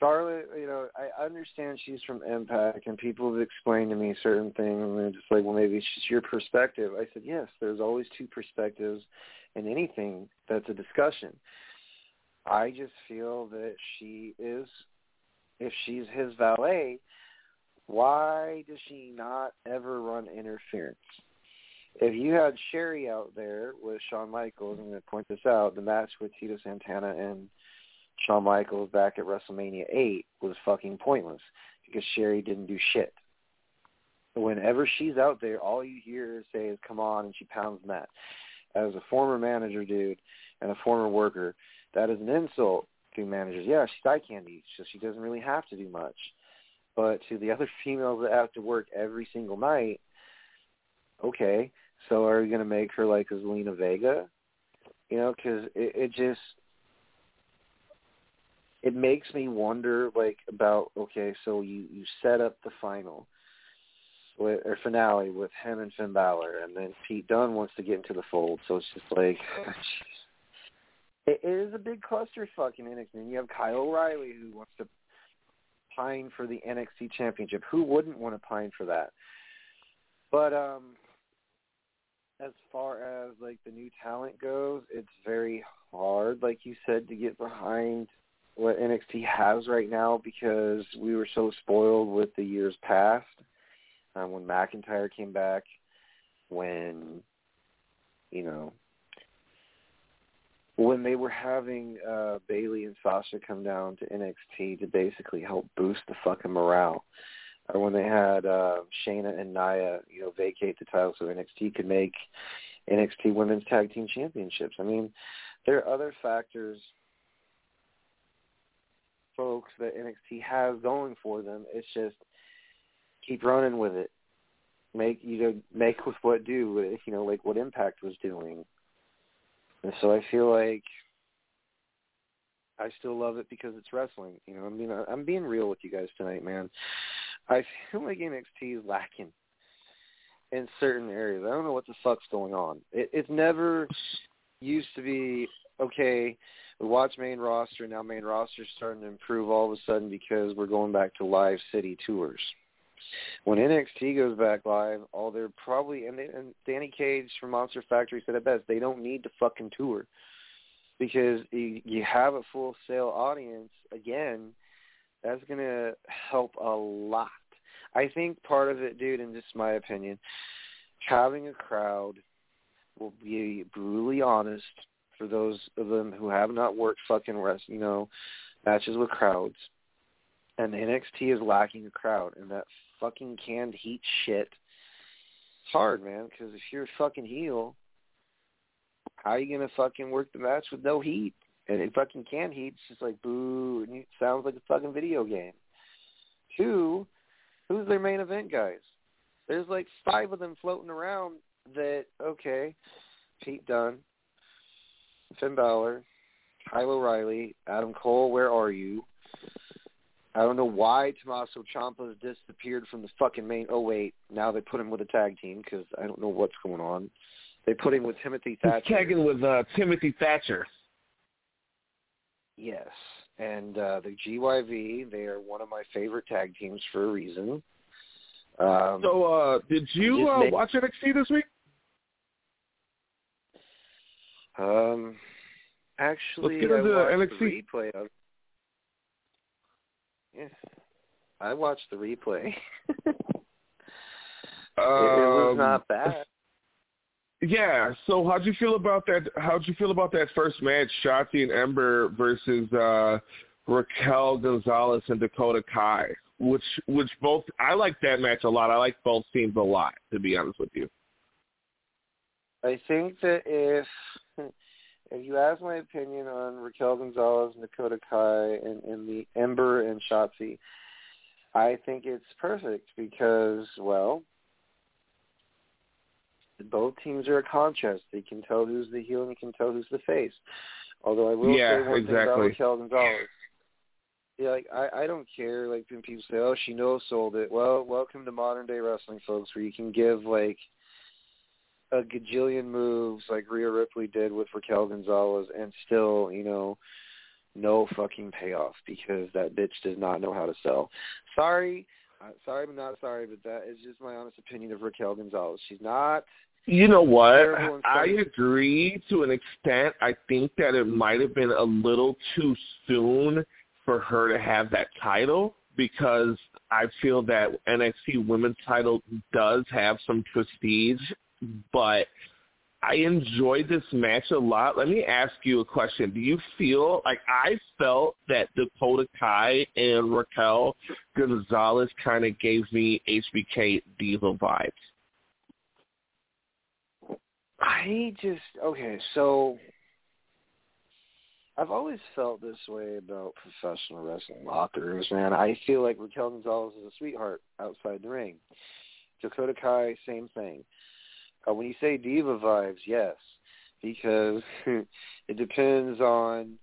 S1: Scarlett, you know, I understand she's from Impact, and people have explained to me certain things, and they're just like, well, maybe it's just your perspective. I said, yes, there's always two perspectives in anything that's a discussion. I just feel that she is, if she's his valet, why does she not ever run interference? If you had Sherri out there with Shawn Michaels, I'm going to point this out, the match with Tito Santana and Shawn Michaels back at WrestleMania 8 was fucking pointless because Sherri didn't do shit. Whenever she's out there, all you hear her say is "come on," and she pounds mat. As a former manager, dude, and a former worker, that is an insult to managers. Yeah, she's eye candy, so she doesn't really have to do much. But to the other *laughs* females that have to work every single night, okay, so are you going to make her like Zelina Vega? You know, because it, it just it makes me wonder like about okay, so you you set up the final with, or finale with him and Finn Balor, and then Pete Dunne wants to get into the fold, so it's just like. *laughs* it is a big clusterfuck in NXT. And you have Kyle O'Reilly who wants to pine for the NXT championship. Who wouldn't want to pine for that? But um as far as like the new talent goes, it's very hard, like you said, to get behind what NXT has right now because we were so spoiled with the years past. Um, when McIntyre came back, when you know when they were having uh Bayley and Sasha come down to NXT to basically help boost the fucking morale. Or when they had uh Shayna and Nia, you know, vacate the title so NXT could make NXT Women's Tag Team Championships. I mean, there are other factors, folks, that NXT has going for them. It's just keep running with it. Make you know, make with what do you know, like what Impact was doing. And so I feel like I still love it because it's wrestling. You know, I mean, I'm being real with you guys tonight, man. I feel like NXT is lacking in certain areas. I don't know what the fuck's going on. It, it's never used to be okay. We watch main roster now. Main roster's starting to improve all of a sudden because we're going back to live city tours. When NXT goes back live, all they're probably and, they, and Danny Cage from Monster Factory said it best. They don't need to fucking tour because you, you have a full sale audience again. That's gonna help a lot. I think part of it, dude, and just my opinion, having a crowd will be brutally honest for those of them who have not worked fucking rest, you know, matches with crowds. And NXT is lacking a crowd, and that fucking canned heat shit. It's hard, man, because if you're a fucking heel, how are you gonna fucking work the match with no heat? And it fucking canned heat, it's just like boo, and it sounds like a fucking video game. Two, who's their main event guys? There's like five of them floating around that okay, Pete Dunne, Finn Balor, Kyle O'Reilly, Adam Cole, where are you? I don't know why Tommaso Ciampa's disappeared from the fucking main. Oh wait, now they put him with a tag team because I don't know what's going on. They put him with Timothy Thatcher.
S2: He's tagging with uh, Timothy Thatcher.
S1: Yes, and uh, the GYV. They are one of my favorite tag teams for a reason. Um,
S2: so, uh, did you uh,
S1: made...
S2: watch NXT this week?
S1: Um, actually,
S2: Let's get into
S1: I watched
S2: NXT.
S1: the replay of. Yeah, I watched the replay. it, *laughs* it was
S2: Um,
S1: not bad.
S2: Yeah. So how'd you feel about that? How'd you feel about that first match, Shotzi and Ember versus uh, Raquel Gonzalez and Dakota Kai? Which, which both I like that match a lot. I like both teams a lot, to be honest with you.
S1: I think that if *laughs* if you ask my opinion on Raquel Gonzalez and Dakota Kai and, and the Ember and Shotzi, I think it's perfect because well, both teams are a contrast. They can tell who's the heel and you can tell who's the face. Although I will
S2: Yeah,
S1: say one thing about
S2: exactly.
S1: Raquel Gonzalez. Yeah, like I, I don't care. Like when people say, "Oh, she no sold it." Well, welcome to modern day wrestling, folks, where you can give like a gajillion moves like Rhea Ripley did with Raquel Gonzalez, and still, you know, no fucking payoff because that bitch does not know how to sell. Sorry, uh, sorry, but not sorry, but that is just my honest opinion of Raquel Gonzalez. She's not.
S2: You know what? I agree to an extent. I think that it might have been a little too soon for her to have that title because I feel that NXT Women's title does have some prestige, but I enjoyed this match a lot. Let me ask you a question. Do you feel like I felt that Dakota Kai and Raquel Gonzalez kind of gave me HBK Diva vibes?
S1: I just okay. So I've always felt this way about professional wrestling locker rooms, man. I feel like Raquel Gonzalez is a sweetheart outside the ring. Dakota Kai, same thing. Uh, when you say diva vibes, yes, because *laughs* it depends on,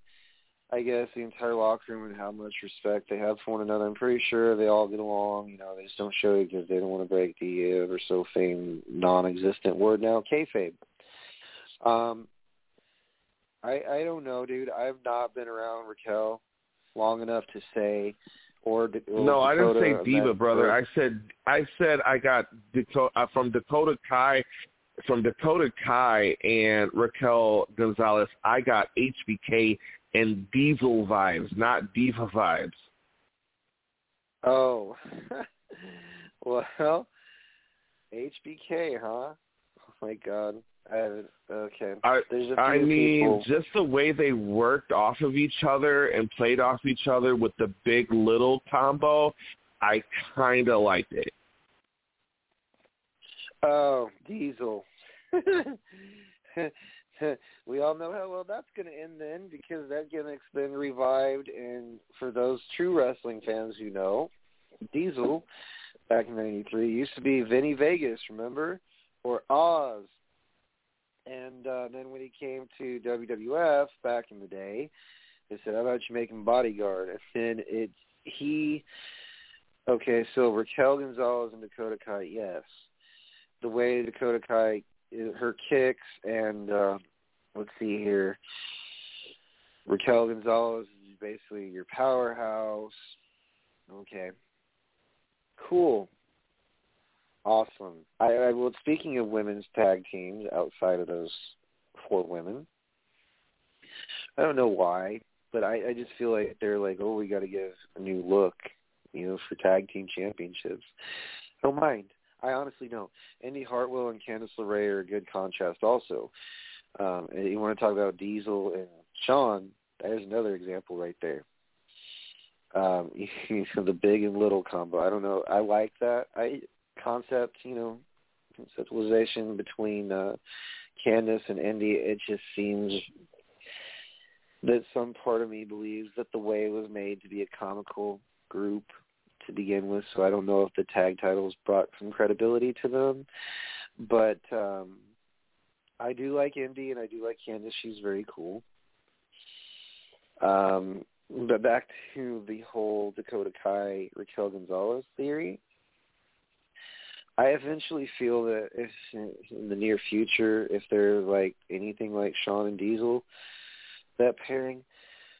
S1: I guess, the entire locker room and how much respect they have for one another. I'm pretty sure they all get along. You know, they just don't show it because they don't want to break the ever so famed non-existent word now, kayfabe. Um, I I don't know, dude. I've not been around Raquel long enough to say. Or, or
S2: No, I didn't say diva, brother. I said I said I got Dakota uh, from Dakota Kai, from Dakota Kai and Raquel Gonzalez. I got HBK and Diesel vibes, not diva vibes.
S1: Oh, *laughs* well, HBK, huh? Oh my God, I haven't. Okay,
S2: I
S1: there's a few
S2: I mean,
S1: people.
S2: just the way they worked off of each other and played off each other with the big little combo, I kind of liked it.
S1: Oh, Diesel. *laughs* *laughs* we all know how well that's going to end then because that gimmick's been revived. And for those true wrestling fans who know, Diesel back in '93 used to be Vinnie Vegas, remember, or Oz. And uh, then when he came to WWF back in the day, they said, "How about you make him bodyguard?" And then it he okay, so Raquel Gonzalez and Dakota Kai, yes. The way Dakota Kai her kicks and uh let's see here. Raquel Gonzalez is basically your powerhouse. Okay. Cool. Awesome. I, I well speaking of women's tag teams outside of those four women, I don't know why, but I, I just feel like they're like, oh, we got to give a new look, you know, for tag team championships. Don't mind. I honestly don't. Indi Hartwell and Candice LeRae are a good contrast also. Um, and you want to talk about Diesel and Shawn, there's another example right there. Um, *laughs* the big and little combo. I don't know. I like that. I concept, you know, conceptualization between uh Candice and Indi. It just seems that some part of me believes that the way was made to be a comical group to begin with, so I don't know if the tag titles brought some credibility to them. But um I do like Indi and I do like Candice. She's very cool. Um but back to the whole Dakota Kai Raquel Gonzalez theory. I eventually feel that if in the near future, if they're like anything like Shawn and Diesel, that pairing,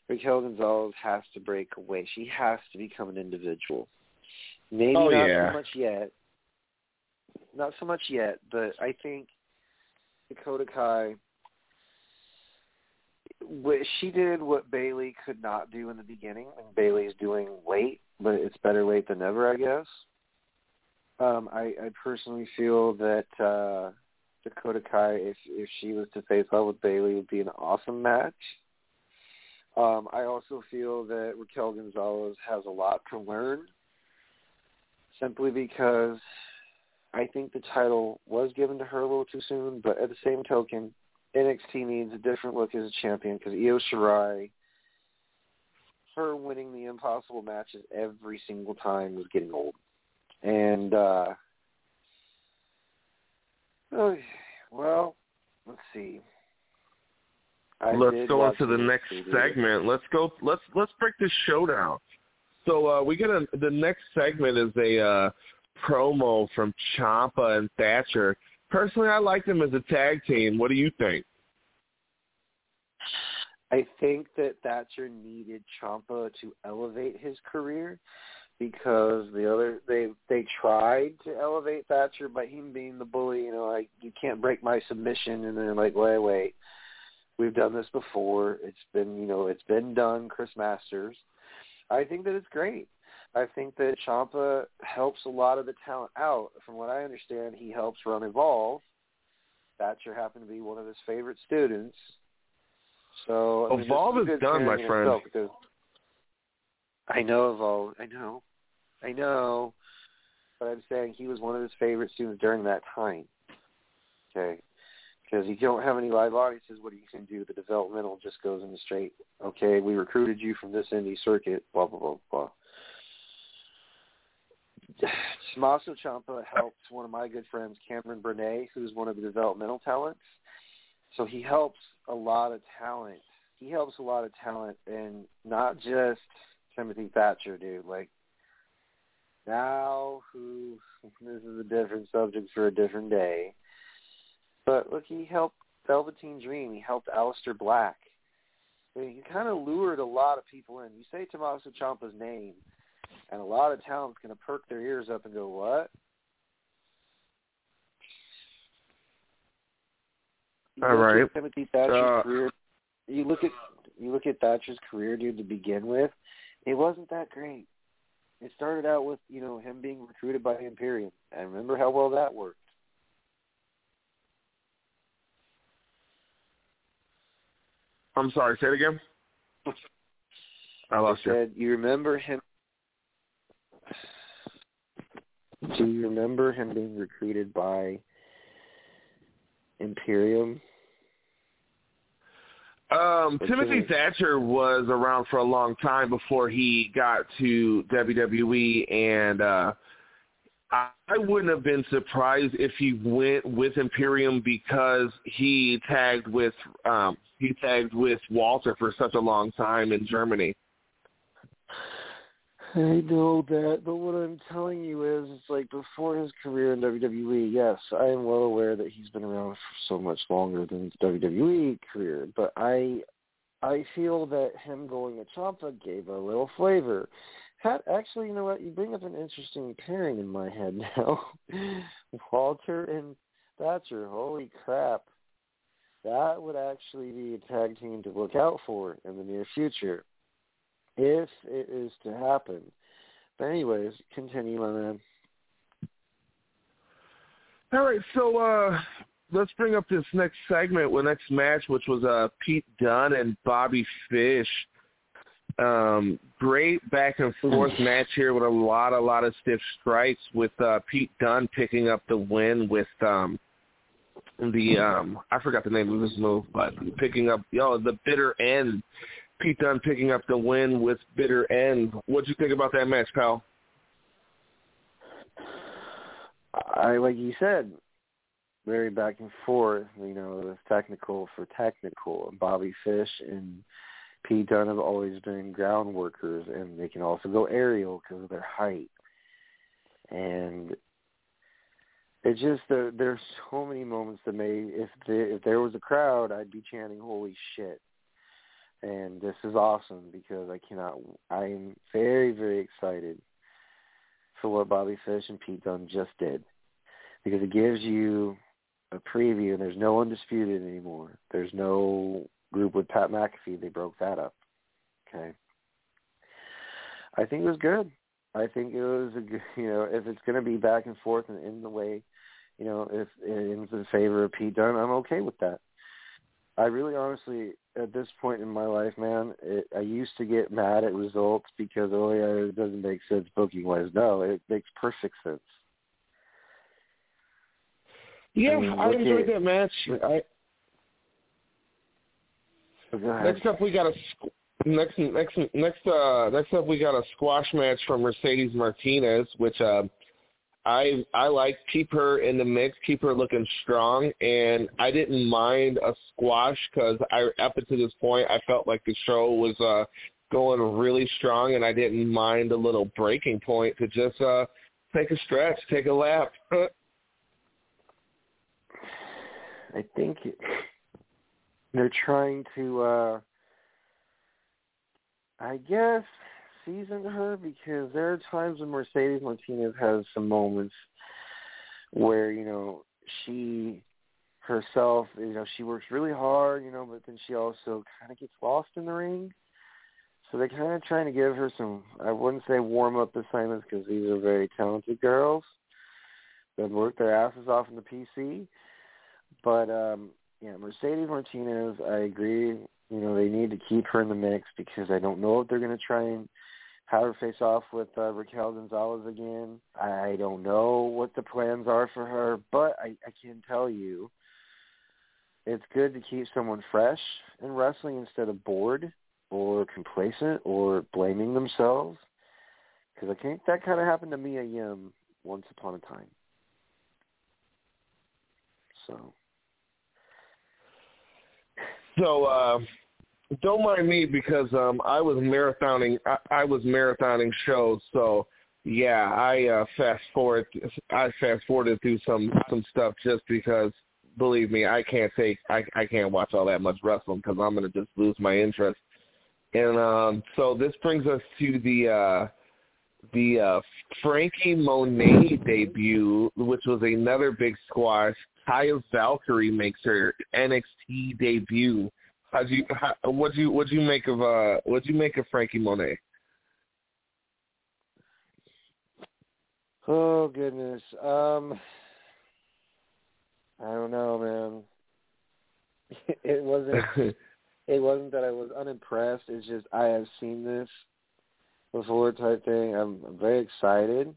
S1: Raquel Gonzalez has to break away. She has to become an individual. Maybe
S2: oh,
S1: not
S2: yeah.
S1: so much yet. Not so much yet, but I think Dakota Kai she did what Bayley could not do in the beginning, and Bayley's doing late, but it's better late than never, I guess. Um, I, I personally feel that uh, Dakota Kai, if if she was to face off with Bayley, would be an awesome match. Um, I also feel that Raquel Gonzalez has a lot to learn, simply because I think the title was given to her a little too soon. But at the same token, NXT needs a different look as a champion because Io Shirai, her winning the impossible matches every single time was getting old. And uh oh, well, let's see. I
S2: let's go
S1: watch
S2: into the next segment. Let's go. Let's let's break this show down. So uh, we get a the next segment is a uh, promo from Ciampa and Thatcher. Personally, I like them as a tag team. What do you think?
S1: I think that Thatcher needed Ciampa to elevate his career because the other they they tried to elevate Thatcher by him being the bully, you know, like you can't break my submission and they're like, Wait, wait. We've done this before. It's been you know, it's been done, Chris Masters. I think that it's great. I think that Ciampa helps a lot of the talent out. From what I understand, he helps run Evolve. Thatcher happened to be one of his favorite students. So I mean,
S2: Evolve is done, my friend.
S1: Because I know Evolve. I know. I know. But I'm saying he was one of his favorite students during that time. Okay. Because you don't have any live audiences, what are you can do? The developmental just goes in the straight, okay, we recruited you from this indie circuit, blah, blah, blah, blah. *sighs* Tommaso Ciampa helps one of my good friends, Cameron Bernay, who's one of the developmental talents. So he helps a lot of talent. He helps a lot of talent, and not just Timothy Thatcher, dude. Like now, who this is a different subject for a different day. But look, he helped Velveteen Dream. He helped Aleister Black. I mean, he kind of lured a lot of people in. You say Tommaso Ciampa's name, and a lot of talent's going to perk their ears up and go, "What?" You
S2: All right.
S1: Timothy Thatcher's
S2: Uh,
S1: career. You look at you look at Thatcher's career, dude. To begin with, it wasn't that great. It started out with you know him being recruited by the Imperium, and remember how well that worked.
S2: I'm sorry. Say it again. I lost
S1: I
S2: you.
S1: said, you remember him? Do you remember him being recruited by Imperium?
S2: Um, Timothy Thatcher was around for a long time before he got to WWE, and uh, I, wouldn't have been surprised if he went with Imperium because he tagged with um, he tagged with Walter for such a long time in Germany.
S1: I know that, but what I'm telling you is, it's like before his career in WWE, yes, I am well aware that he's been around for so much longer than his WWE career, but I, I feel that him going to Ciampa gave a little flavor. Had actually, you know what? You bring up an interesting pairing in my head *laughs* now. Walter and Thatcher. Holy crap! That would actually be a tag team to look out for in the near future if it is to happen. But anyways, continue, my man.
S2: All right, so uh, let's bring up this next segment, the next match, which was uh, Pete Dunne and Bobby Fish. Um, great back and forth match here with a lot, a lot of stiff strikes. With uh, Pete Dunne picking up the win with um, the um, I forgot the name of this move, but picking up yo the bitter end. Pete Dunne picking up the win with bitter end. What'd you think about that match, pal?
S1: I like you said, very back and forth. You know, it was technical for technical. Bobby Fish and Pete Dunne have always been ground workers, and they can also go aerial because of their height. And it's just there. There's so many moments that made if the, if there was a crowd, I'd be chanting "Holy shit!" And this is awesome because I cannot. I'm very very excited for what Bobby Fish and Pete Dunne just did because it gives you a preview. And there's no undisputed anymore. There's no group with Pat McAfee. They broke that up. Okay. I think it was good. I think it was a good, you know, if it's going to be back and forth and in the way, you know, if it's in favor of Pete Dunne, I'm okay with that. I really honestly, at this point in my life, man, it, I used to get mad at results because, oh yeah, it doesn't make sense booking wise. No, it makes perfect sense.
S2: Yeah,
S1: I mean,
S2: I, enjoyed
S1: at-
S2: that match. I, Next up, we got a next next next uh next up we got a squash match from Mercedes Martinez, which uh, I I like. Keep her in the mix, keep her looking strong, and I didn't mind a squash because I up to this point I felt like the show was uh going really strong, and I didn't mind a little breaking point to just uh take a stretch, take a lap. *laughs*
S1: I think they're trying to, uh I guess, season her because there are times when Mercedes Martinez has some moments where you know she herself, you know, she works really hard, you know, but then she also kind of gets lost in the ring. So they're kind of trying to give her some, I wouldn't say warm up assignments because these are very talented girls that work their asses off in the PC. But um yeah, Mercedes Martinez, I agree. You know, they need to keep her in the mix because I don't know if they're going to try and have her face off with uh, Raquel Gonzalez again. I don't know what the plans are for her, but I, I can tell you it's good to keep someone fresh in wrestling instead of bored or complacent or blaming themselves. Because I think that kind of happened to Mia Yim once upon a time. So
S2: So uh, don't mind me because um, I was marathoning. I, I was marathoning shows. So yeah, I uh, fast forward. I fast forwarded through some some stuff just because. Believe me, I can't take. I I can't watch all that much wrestling because I'm gonna just lose my interest. And um, so this brings us to the uh, the uh, Franky Monet debut, which was another big squash. Taya Valkyrie makes her NXT debut. How'd you how, what'd you what'd you make of uh what'd you make of Franky Monet?
S1: Oh goodness. Um I don't know, man. *laughs* it wasn't *laughs* it wasn't that I was unimpressed. It's just I have seen this before type thing. I'm, I'm very excited,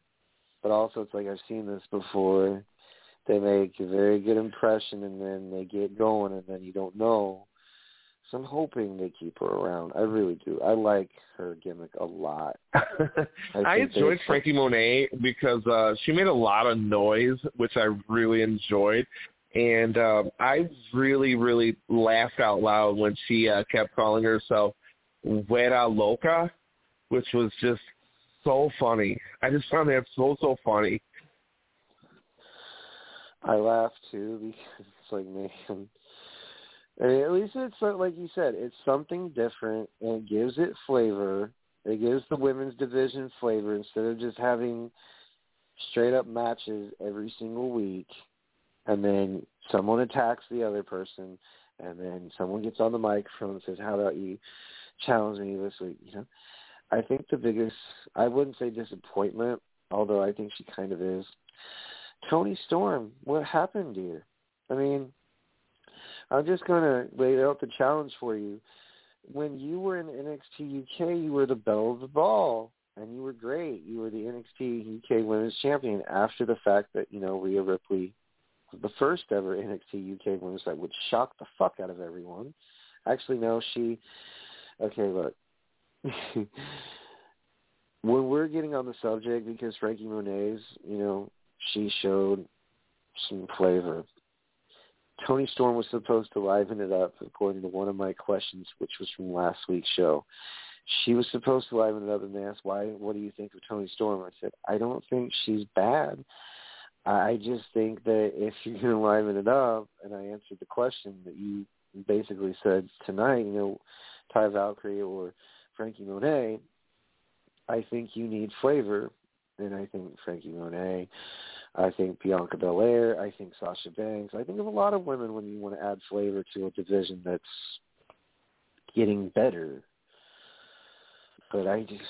S1: but also it's like I've seen this before. They make a very good impression, and then they get going, and then you don't know. So I'm hoping they keep her around. I really do. I like her gimmick a lot. *laughs*
S2: I,
S1: I
S2: enjoyed
S1: they-
S2: Franky Monet because uh she made a lot of noise, which I really enjoyed. And um I really, really laughed out loud when she uh, kept calling herself Vera Loca, which was just so funny. I just found that so so funny.
S1: I laugh too because *laughs* it's like man. I mean, at least it's like you said, it's something different and it gives it flavor. It gives the women's division flavor instead of just having straight up matches every single week and then someone attacks the other person and then someone gets on the microphone and says, How about you challenge me this week? You know? I think the biggest I wouldn't say disappointment, although I think she kind of is. Toni Storm, what happened, dear? I mean, I'm just going to lay out the challenge for you. When you were in NXT UK, you were the belle of the ball, and you were great. You were the NXT UK Women's Champion after the fact that, you know, Rhea Ripley was the first ever NXT UK Women's that would shock the fuck out of everyone. Actually, no, she, okay, look. *laughs* when we're getting on the subject, because Franky Monet's, you know, she showed some flavor. Toni Storm was supposed to liven it up, according to one of my questions, which was from last week's show. She was supposed to liven it up, and they asked, "Why? What do you think of Toni Storm?" I said, "I don't think she's bad. I just think that if you're going to liven it up," and I answered the question that you basically said tonight, you know, Taya Valkyrie or Franky Monet, I think you need flavor, and I think Franky Monet I think Bianca Belair. I think Sasha Banks. I think of a lot of women when you want to add flavor to a division that's getting better. But I just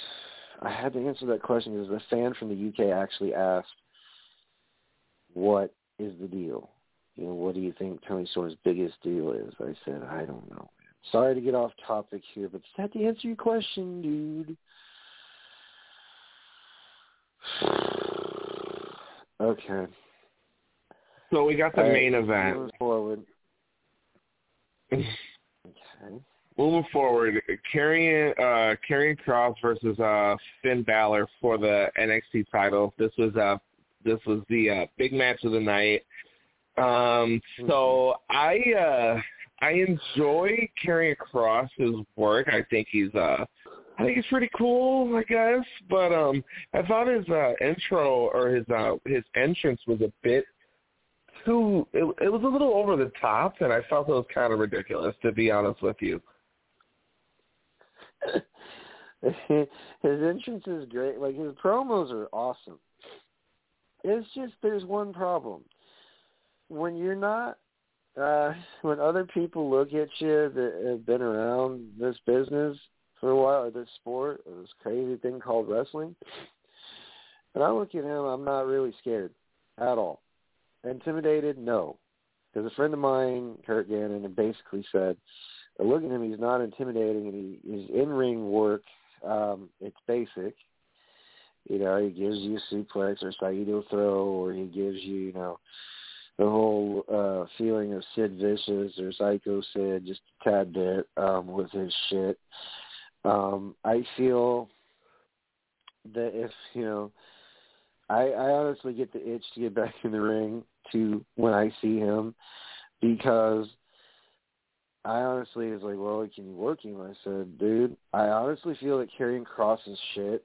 S1: I had to answer that question because the fan from the UK actually asked, "What is the deal? You know, what do you think Toni Storm's biggest deal is?" I said, "I don't know." Sorry to get off topic here, but is that to answer your question, dude? Okay.
S2: So we got the
S1: right,
S2: main event.
S1: Moving forward. *laughs* Okay.
S2: Moving forward, Karrion uh Karrion Kross versus uh Finn Balor for the NXT title. This was uh this was the uh big match of the night. Um so I uh I enjoy Karrion Kross's work. I think he's uh I think he's pretty cool, I guess. But um I thought his uh intro or his uh his entrance was a bit too it, it was a little over the top and I felt it was kind of ridiculous to be honest with you. *laughs*
S1: his entrance is great. Like his promos are awesome. It's just there's one problem. When you're not uh when other people look at you that have been around this business for a while or this sport or this crazy thing called wrestling and I look at him, I'm not really scared at all. Intimidated, no. Because a friend of mine, Kurt Gannon, basically said, look at him, he's not intimidating, and he, his in-ring work, um, it's basic. You know, he gives you a suplex or Saito throw, or he gives you, you know, the whole uh feeling of Sid Vicious or Psycho Sid just a tad bit um with his shit. Um I feel that if, you know, I I honestly get the itch to get back *laughs* in the ring to when I see him because I honestly was like, well, can you work him? I said, dude, I honestly feel that Karrion Kross's shit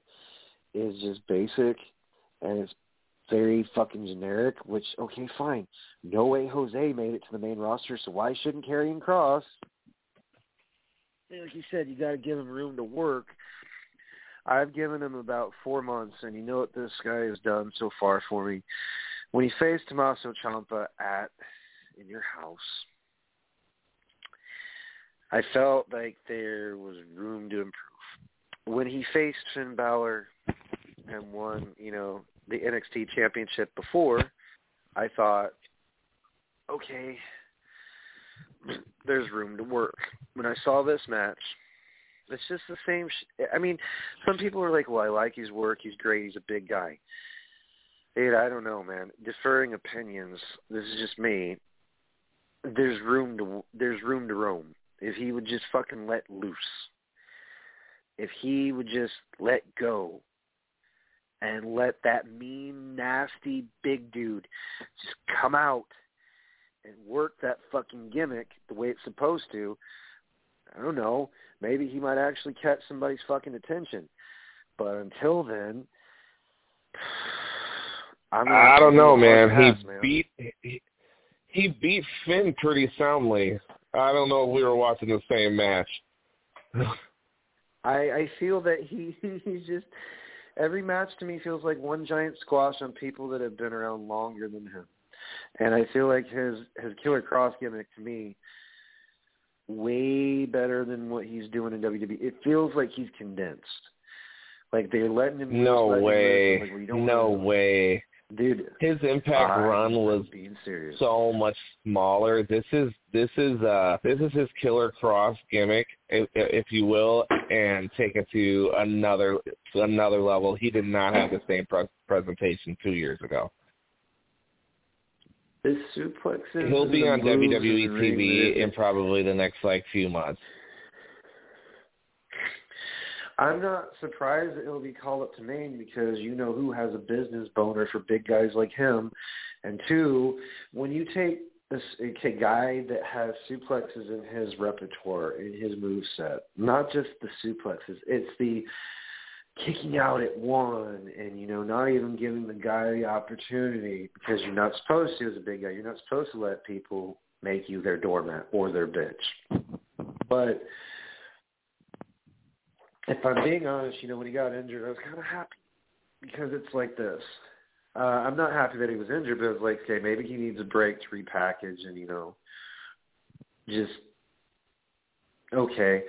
S1: is just basic and it's very fucking generic, which, okay, fine. No way Jose made it to the main roster, so why shouldn't Karrion Kross? Like you said, you got to give him room to work. I've given him about four months, and you know what this guy has done so far for me. When he faced Tommaso Ciampa at in your house, I felt like there was room to improve. When he faced Finn Balor and won, you know, the NXT championship before, I thought, okay, there's room to work. When I saw this match, it's just the same. Sh- I mean, some people are like, well, I like his work. He's great. He's a big guy. Dude, I don't know, man. Deferring opinions. This is just me. There's room to there's room to roam. If he would just fucking let loose. If he would just let go and let that mean, nasty big dude just come out and work that fucking gimmick the way it's supposed to, I don't know. Maybe he might actually catch somebody's fucking attention. But until then, *sighs* I'm not
S2: I don't know, man.
S1: Pass,
S2: he
S1: man.
S2: beat he, he beat Finn pretty soundly. I don't know if we were watching the same match.
S1: I I feel that he *laughs* he's just every match to me feels like one giant squash on people that have been around longer than him. And I feel like his his Killer Kross gimmick to me way better than what he's doing in WWE. It feels like he's condensed. Like they're letting him
S2: No way.
S1: like, well,
S2: No way.
S1: dude.
S2: His impact
S1: I'm
S2: run was
S1: being serious.
S2: so much smaller. This is this is uh this is his Killer Kross gimmick, if, if you will, and take it to another to another level. He did not have the same pres presentation two years ago.
S1: His suplexes.
S2: He'll be on WWE TV in probably the next like few months.
S1: I'm not surprised that he'll be called up to Maine because you know who has a business boner for big guys like him, and two, when you take this a guy that has suplexes in his repertoire in his move set, not just the suplexes, it's the kicking out at one and you know not even giving the guy the opportunity because you're not supposed to as a big guy you're not supposed to let people make you their doormat or their bitch but if I'm being honest, you know, when he got injured, I was kind of happy because it's like this. Uh, I'm not happy that he was injured, but it's like, okay, maybe he needs a break to repackage and, you know, just, okay,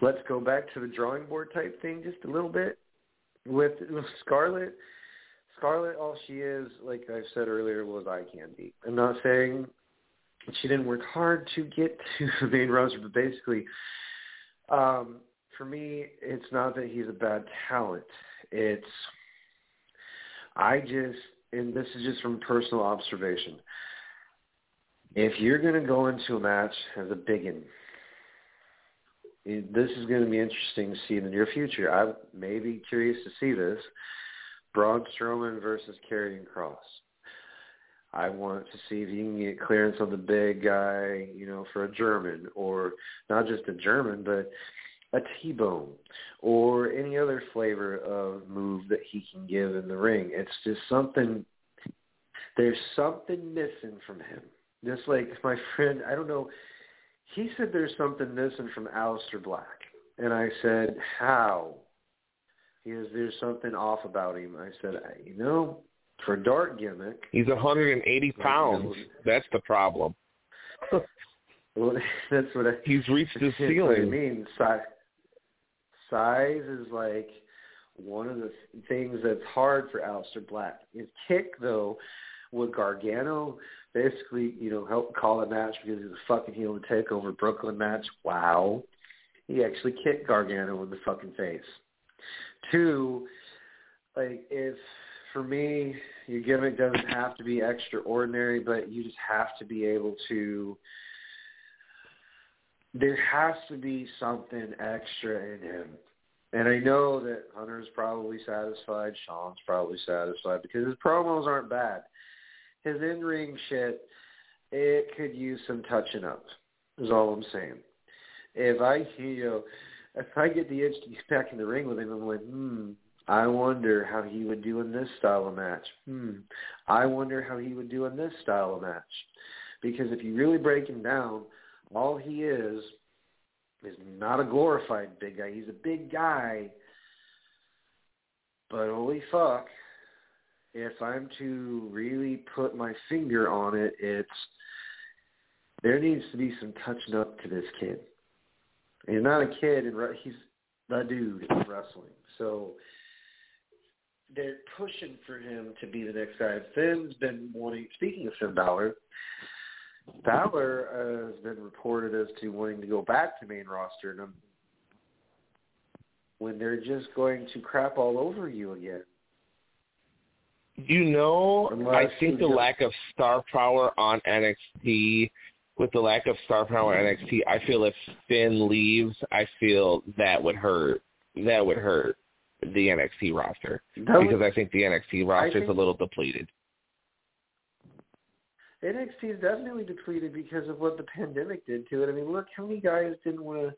S1: let's go back to the drawing board type thing just a little bit. With, Scarlet, Scarlett, all she is, like I said earlier, was eye candy. I'm not saying she didn't work hard to get *laughs* to the main roster, but basically, um, for me, it's not that he's a bad talent. It's I just, and this is just from personal observation. If you're going to go into a match as a biggin, this is going to be interesting to see in the near future. I may be curious to see this. Braun Strowman versus Karrion Kross. I want to see if you can get clearance on the big guy, you know, for a German, or not just a German, but a T-bone or any other flavor of move that he can give in the ring. It's just something, there's something missing from him. Just like my friend, I don't know, he said there's something missing from Aleister Black. And I said, how? He goes, there's something off about him. I said, you know, for a dark gimmick,
S2: He's 180 pounds. That's the problem. *laughs*
S1: well, that's what I, *laughs*
S2: He's reached his *laughs*
S1: what I
S2: ceiling.
S1: mean, size, size is like one of the things that's hard for Aleister Black. His kick, though, with Gargano, basically, you know, helped call a match because he's a fucking heel to take over Brooklyn match. Wow. He actually kicked Gargano in the fucking face. Two, like, if, for me, your gimmick doesn't have to be extraordinary, but you just have to be able to there has to be something extra in him. And I know that Hunter's probably satisfied, Shawn's probably satisfied because his promos aren't bad. His in-ring shit, it could use some touching up. Is all I'm saying. If I, you know, if I get the itch to get back in the ring with him, I'm like, hmm, I wonder how he would do in this style of match. Hmm, I wonder how he would do in this style of match. Because if you really break him down, all he is is not a glorified big guy. He's a big guy, but holy fuck, if I'm to really put my finger on it, it's there needs to be some touching up to this kid. He's not a kid, and he's the dude in wrestling. So they're pushing for him to be the next guy. Finn's been wanting. Speaking of Finn Balor, Balor uh, has been reported as to wanting to go back to main roster, and um, when they're just going to crap all over you again.
S2: You know,
S1: Unless
S2: I think the lack of star power on NXT, with the lack of star power on NXT, I feel if Finn leaves, I feel that would hurt. That would hurt the NXT roster
S1: That would-
S2: because I think the NXT roster is a little depleted.
S1: NXT is definitely depleted because of what the pandemic did to it. I mean, look how many guys didn't want to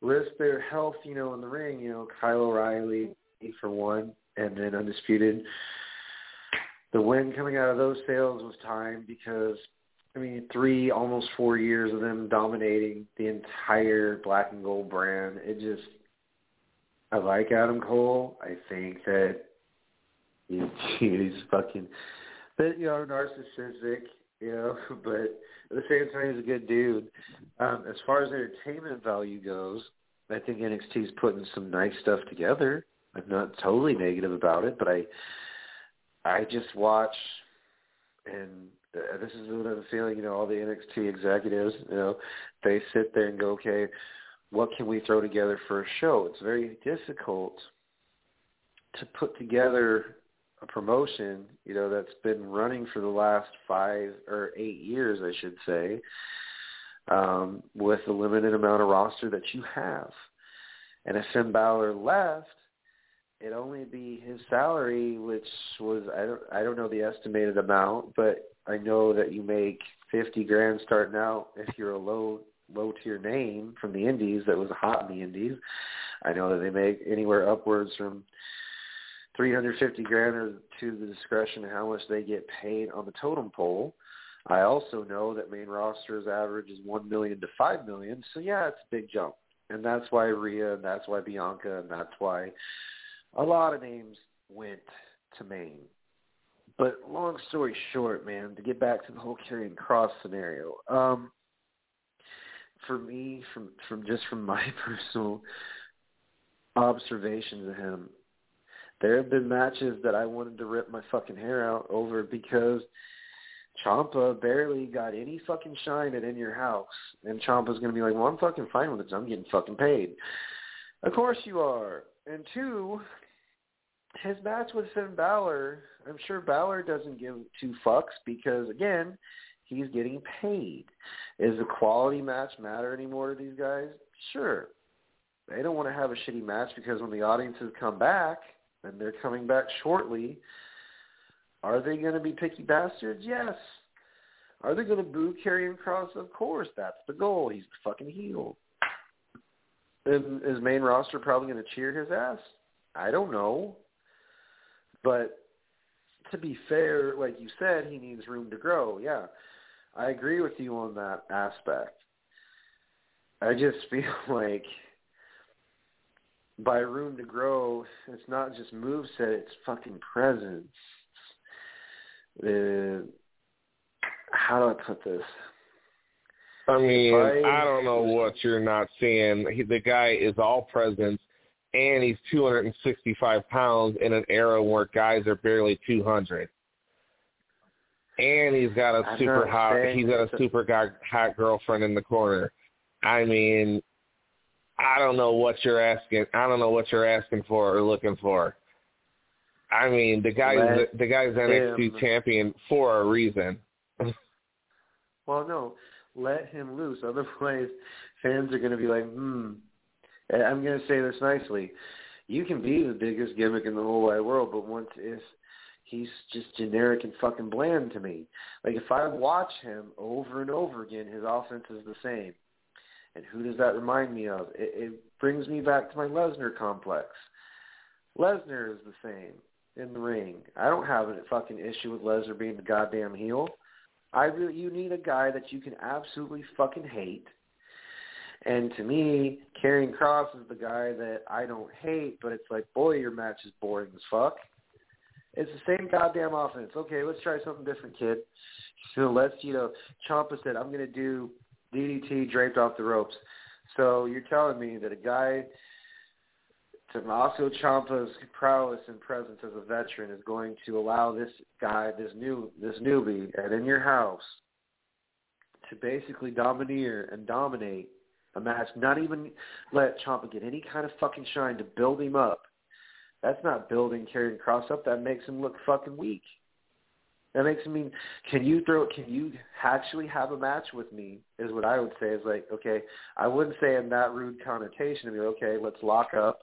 S1: risk their health, you know, in the ring. You know, Kyle O'Reilly for one, and then Undisputed. The win coming out of those sales was time because, I mean, three, almost four years of them dominating the entire black and gold brand. It just, I like Adam Cole. I think that he, *laughs* he's fucking, but you know, narcissistic you know, *laughs* but at the same time, he's a good dude. Um, as far as entertainment value goes, I think NXT's putting some nice stuff together. I'm not totally negative about it, but I, I just watch, and uh, this is what I'm feeling. You know, all the NXT executives, you know, they sit there and go, okay, what can we throw together for a show? It's very difficult to put together a promotion, you know, that's been running for the last five or eight years, I should say, um, with the limited amount of roster that you have. And if Finn Balor left, it'd only be his salary, which was I don't I don't know the estimated amount, but I know that you make fifty grand starting out if you're a low low tier name from the Indies that was hot in the Indies. I know that they make anywhere upwards from 350 grand or to the discretion of how much they get paid on the totem pole. I also know that main roster's average is 1 million to 5 million. So yeah, it's a big jump. And that's why Rhea, and that's why Bianca, and that's why a lot of names went to Maine. But long story short, man, to get back to the whole Karrion Kross scenario, um, for me, from from just from *laughs* my personal observations of him, there have been matches that I wanted to rip my fucking hair out over because Ciampa barely got any fucking shine at In Your House. And Ciampa's going to be like, well, I'm fucking fine with it. I'm getting fucking paid. Of course you are. And two, his match with Finn Balor, I'm sure Balor doesn't give two fucks because, again, he's getting paid. Is the quality match matter anymore to these guys? Sure. They don't want to have a shitty match because when the audiences come back, and they're coming back shortly, are they going to be picky bastards? Yes. Are they going to boo Karrion Kross? Of course. That's the goal. He's the fucking heel. And is main roster probably going to cheer his ass? I don't know. But to be fair, like you said, he needs room to grow. Yeah, I agree with you on that aspect. I just *laughs* feel like by room to grow, it's not just moveset, it's fucking presence. Uh, how do I put this?
S2: I mean,
S1: I-
S2: I don't know what you're not seeing. He, the guy is all presence, and he's 265 pounds in an era where guys are barely 200. And he's got a super hot. He's got a super hot, hot girlfriend in the corner. I mean, I don't know what you're asking. I don't know what you're asking for or looking for. I mean, the guy's
S1: Let
S2: the guy's NXT
S1: him-
S2: champion for a reason. *laughs*
S1: Well, no, let him loose. Otherwise, fans are going to be like, hmm. I'm going to say this nicely. You can be the biggest gimmick in the whole wide world, but once if he's just generic and fucking bland to me. Like if I watch him over and over again, his offense is the same. And who does that remind me of? It, it brings me back to my Lesnar complex. Lesnar is the same in the ring. I don't have a fucking issue with Lesnar being the goddamn heel. I really, you need a guy that you can absolutely fucking hate. And to me, Karrion Kross is the guy that I don't hate, but it's like, boy, your match is boring as fuck. It's the same goddamn offense. Okay, let's try something different, kid. *laughs* So let's, you know, Ciampa said, I'm going to do DDT draped off the ropes. So you're telling me that a guy, Tommaso Ciampa's prowess and presence as a veteran is going to allow this guy, this new, this newbie, and in your house, to basically domineer and dominate a match, not even let Ciampa get any kind of fucking shine to build him up. That's not building Karrion Kross up. That makes him look fucking weak. That makes me mean, can you throw? Can you actually have a match with me? Is what I would say. Is like, okay, I wouldn't say in that rude connotation be okay. Let's lock up,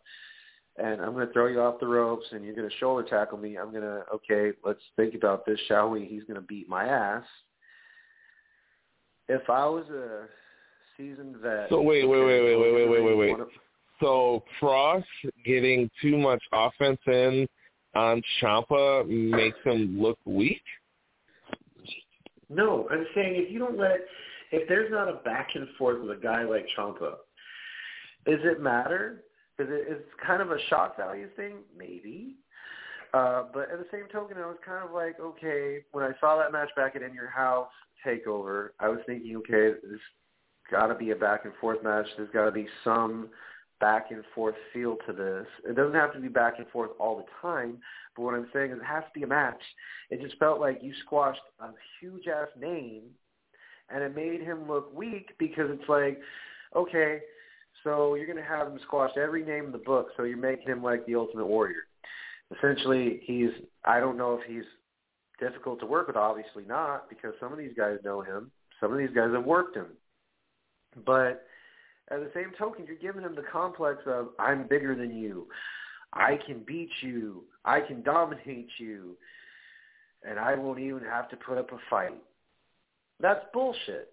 S1: and I'm going to throw you off the ropes, and you're going to shoulder tackle me. I'm going to okay. Let's think about this, shall we? He's going to beat my ass. If I was a seasoned vet,
S2: So wait, wait, wait, wait, wait, wait, wait, wait, wait. So Kross getting too much offense in on Ciampa makes him look weak.
S1: No, I'm saying if you don't let, if there's not a back and forth with a guy like Ciampa, does it matter? Is it it's kind of a shock value thing? Maybe. Uh, but at the same token, I was kind of like, okay, when I saw that match back at In Your House Takeover, I was thinking, okay, there's got to be a back and forth match. There's got to be some back and forth feel to this. It doesn't have to be back and forth all the time, but what I'm saying is it has to be a match. It just felt like you squashed a huge ass name and it made him look weak because it's like, okay, so you're going to have him squash every name in the book, so you're making him like the ultimate warrior. Essentially, he's I don't know if he's difficult to work with, obviously not, because some of these guys know him. Some of these guys have worked him. But at the same token, you're giving him the complex of I'm bigger than you. I can beat you. I can dominate you. And I won't even have to put up a fight. That's bullshit.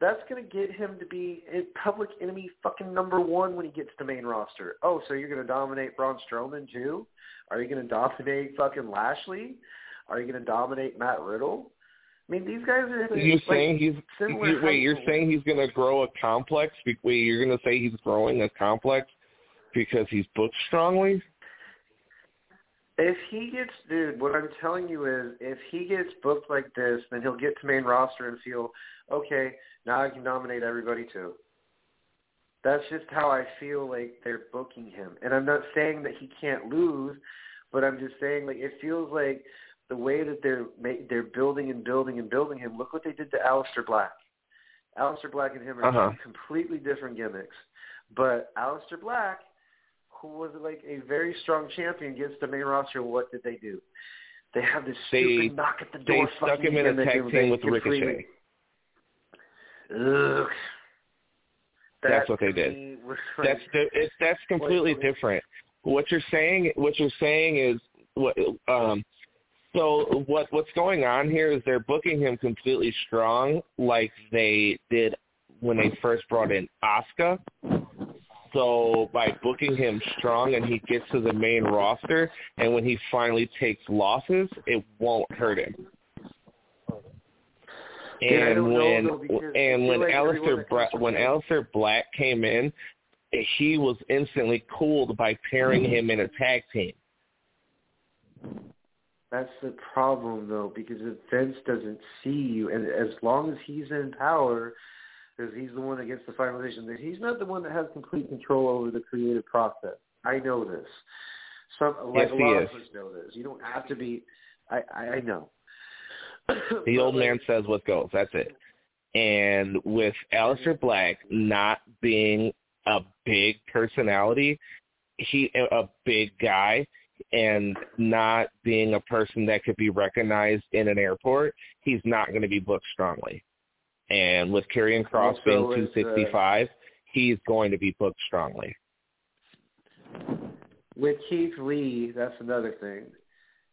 S1: That's going to get him to be a public enemy fucking number one when he gets to main roster. Oh, so you're going to dominate Braun Strowman too? Are you going to dominate fucking Lashley? Are you going to dominate Matt Riddle? I mean, these guys are.
S2: You're
S1: like,
S2: saying he's
S1: similar
S2: you, wait. You're saying he's going to grow a complex. Wait, you're going to say he's growing a complex because he's booked strongly.
S1: If he gets, dude, what I'm telling you is, if he gets booked like this, then he'll get to main roster and feel, okay, now I can dominate everybody too. That's just how I feel like they're booking him. And I'm not saying that he can't lose, but I'm just saying like it feels like the way that they're they're building and building and building him. Look what they did to Aleister Black. Aleister Black and him are
S2: Uh-huh.
S1: completely different gimmicks. But Aleister Black, who was like a very strong champion, gets the main roster. What did they do? They have this
S2: They-
S1: stupid knock at the door.
S2: They
S1: stuck
S2: him in a tag team with Ricochet.
S1: Ugh.
S2: That's what they did. That's di- it's that's completely different. What you're saying, what you're saying is what. Um, so what what's going on here is they're booking him completely strong, like they did when they first brought in Asuka. So by booking him strong and he gets to the main roster, and when he finally takes losses, it won't hurt him. And when
S1: though, because I
S2: and when
S1: like Aleister
S2: Bra- when Aleister Black came in, he was instantly cooled by pairing him in a tag team.
S1: That's the problem, though, because if Vince doesn't see you, and as long as he's in power, because he's the one that gets the finalization, that he's not the one that has complete control over the creative process. I know this. Some like
S2: Yes,
S1: a
S2: he
S1: lot
S2: is.
S1: of us know this. You don't have to be. I I, I know.
S2: The *coughs* old man says what goes. That's it. And with Aleister Black not being a big personality, he a big guy, and not being a person that could be recognized in an airport, he's not going to be booked strongly. And with Karrion
S1: Kross
S2: being
S1: is, uh,
S2: 265, he's going to be booked strongly.
S1: With Keith Lee, that's another thing.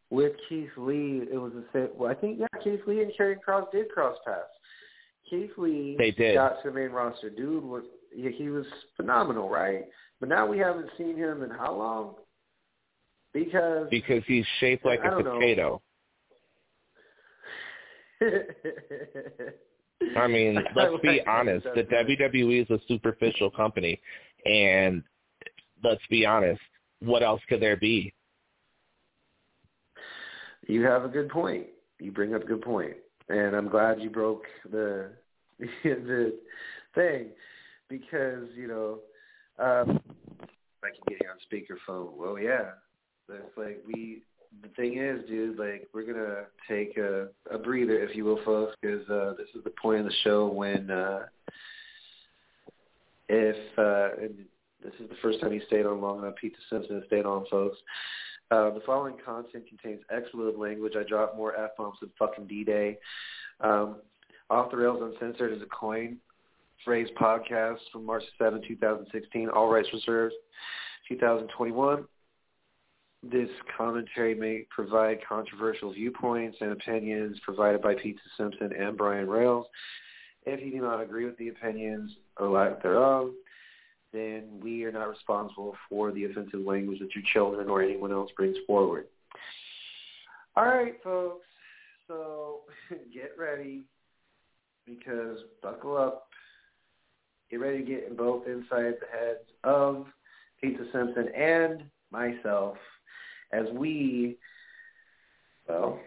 S1: With Keith Lee, it was the same. Well, I think yeah, Keith Lee and Karrion Cross did cross paths. Keith Lee
S2: They did.
S1: got to the main roster. Dude was yeah, he was phenomenal, right? But now we haven't seen him in how long? Because
S2: Because he's shaped like
S1: I
S2: a potato. I mean, *laughs* let's be honest. The. WWE is a superficial company, and let's be honest. What else could there be?
S1: You have a good point. You bring up a good point, and I'm glad you broke the *laughs* the thing because you know um, I can get you on speakerphone. Well, yeah, it's like we. The thing is, dude, like we're gonna take a, a breather, if you will, folks, because uh, this is the point of the show when uh, if uh, and this is the first time he stayed on long enough. Pete Simpson has stayed on, folks. Uh, the following content contains expletive language. I drop more F bombs than fucking D Day. Um, Off the Rails Uncensored is a coin phrase podcast from March 7, 2016. All rights reserved. 2021. This commentary may provide controversial viewpoints and opinions provided by Pizza Simpson and Brian Rails. If you do not agree with the opinions or lack thereof, then we are not responsible for the offensive language that your children or anyone else brings forward. All right, folks. So *laughs* get ready because buckle up. Get ready to get both inside the heads of Pizza Simpson and myself as we, well,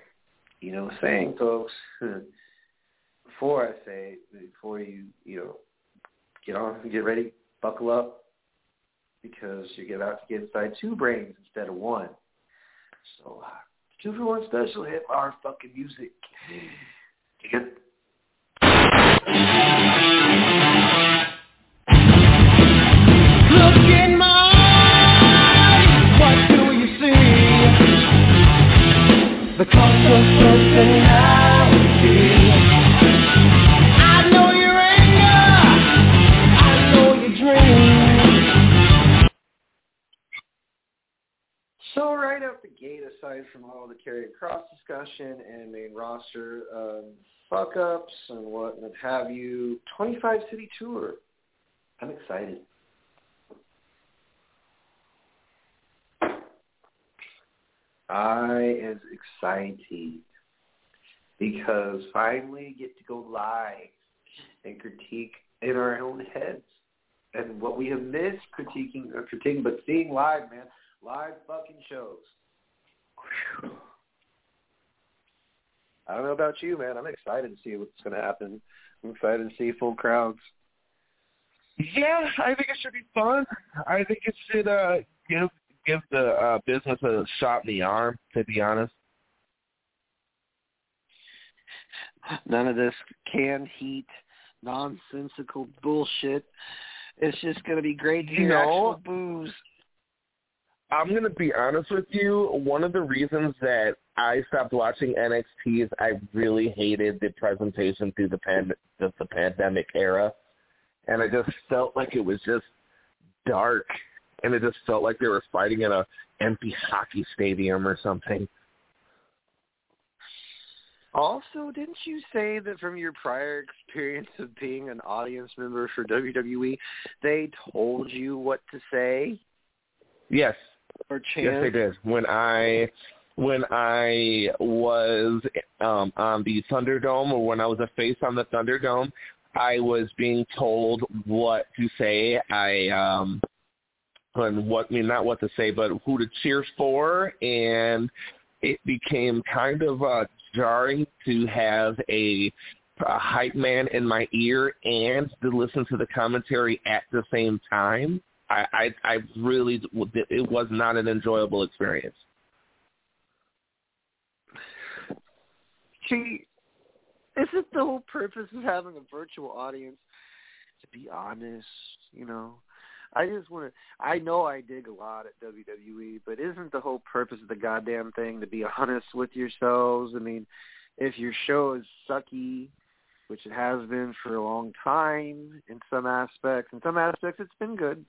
S1: you know, saying, folks, *laughs* before I say, before you, you know, get on, get ready, buckle up, because you're about to get inside two brains instead of one. So, uh, two for one special hit our fucking music. *sighs* aside from all the carry cross discussion and main roster um, fuck ups and what have you, 25 city tour. I'm excited. I am excited because finally get to go live and critique in our own heads and what we have missed critiquing or critiquing, but seeing live, man, live fucking shows. Whew. I don't know about you, man. I'm excited to see what's going to happen. I'm excited to see full crowds.
S2: Yeah, I think it should be fun. I think it should uh, give give the uh, business a shot in the arm. To be honest,
S1: None of this canned heat, nonsensical bullshit. It's just going to be great to
S2: You
S1: hear
S2: know-
S1: actual booze.
S2: I'm gonna be honest with you. One of the reasons that I stopped watching NXT is I really hated the presentation through the pand- the, the pandemic era, and I just felt like it was just dark, and it just felt like they were fighting in a empty hockey stadium or something.
S1: Also, didn't you say that from your prior experience of being an audience member for WWE, they told you what to say
S2: Yes,
S1: or chant?
S2: Yes, they did. When I when I was um, on the Thunderdome, or when I was a face on the Thunderdome, I was being told what to say. I um, and what I mean not what to say, but who to cheer for, and it became kind of uh, jarring to have a, a hype man in my ear and to listen to the commentary at the same time. I, I, I really, it was not an enjoyable experience.
S1: See, isn't the whole purpose of having a virtual audience to be honest? You know, I just want to. I know I dig a lot at WWE, but isn't the whole purpose of the goddamn thing to be honest with yourselves? I mean, if your show is sucky, which it has been for a long time in some aspects, in some aspects it's been good,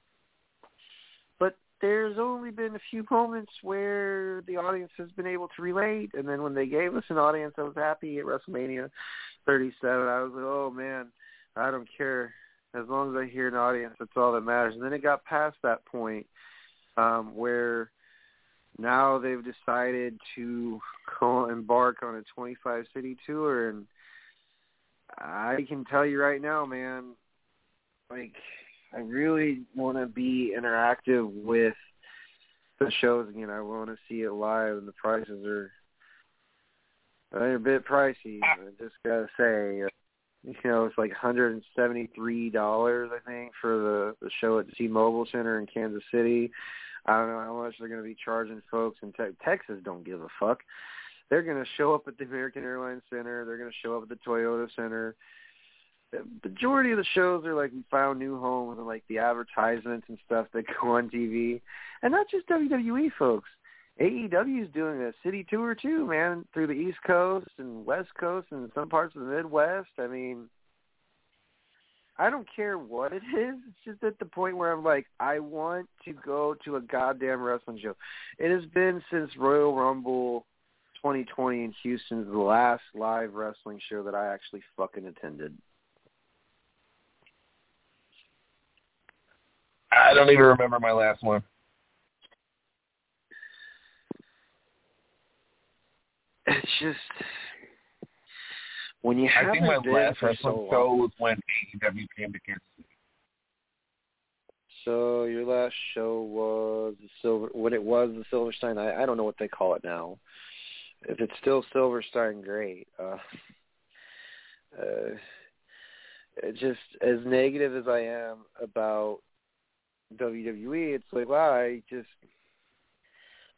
S1: there's only been a few moments where the audience has been able to relate. And then when they gave us an audience that was happy at WrestleMania 37, I was like, oh man, I don't care. As long as I hear an audience, that's all that matters. And then it got past that point um, where now they've decided to go embark on a 25 city tour, and I can tell you right now, man, like I really want to be interactive with the shows again. I want to see it live, and the prices are they're a bit pricey. I just gotta say, you know, it's like hundred and seventy three dollars, I think, for the the show at the T-Mobile Center in Kansas City. I don't know how much they're to be charging folks in te- Texas. Don't give a fuck. They're to show up at the American Airlines Center. They're to show up at the Toyota Center. Majority of the shows are like we found new homes and like the advertisements and stuff that *laughs* go on TV, and not just WWE folks. AEW is doing a city tour too, man, through the East Coast and West Coast and some parts of the Midwest. I mean, I don't care what it *laughs* is. It's just at the point where I'm like, I want to go to a goddamn wrestling show. It has been since Royal Rumble 2020 in Houston, the last live wrestling show that I actually fucking attended.
S2: I don't even remember my last one.
S1: It's just when you have
S2: I think my last wrestling
S1: so
S2: show was when AEW came to Kansas City.
S1: So your last show was the Silver when it was the Silverstein. I, I don't know what they call it now. If it's still Silverstein, great. Uh, uh, just as negative as I am about WWE, it's like wow, I just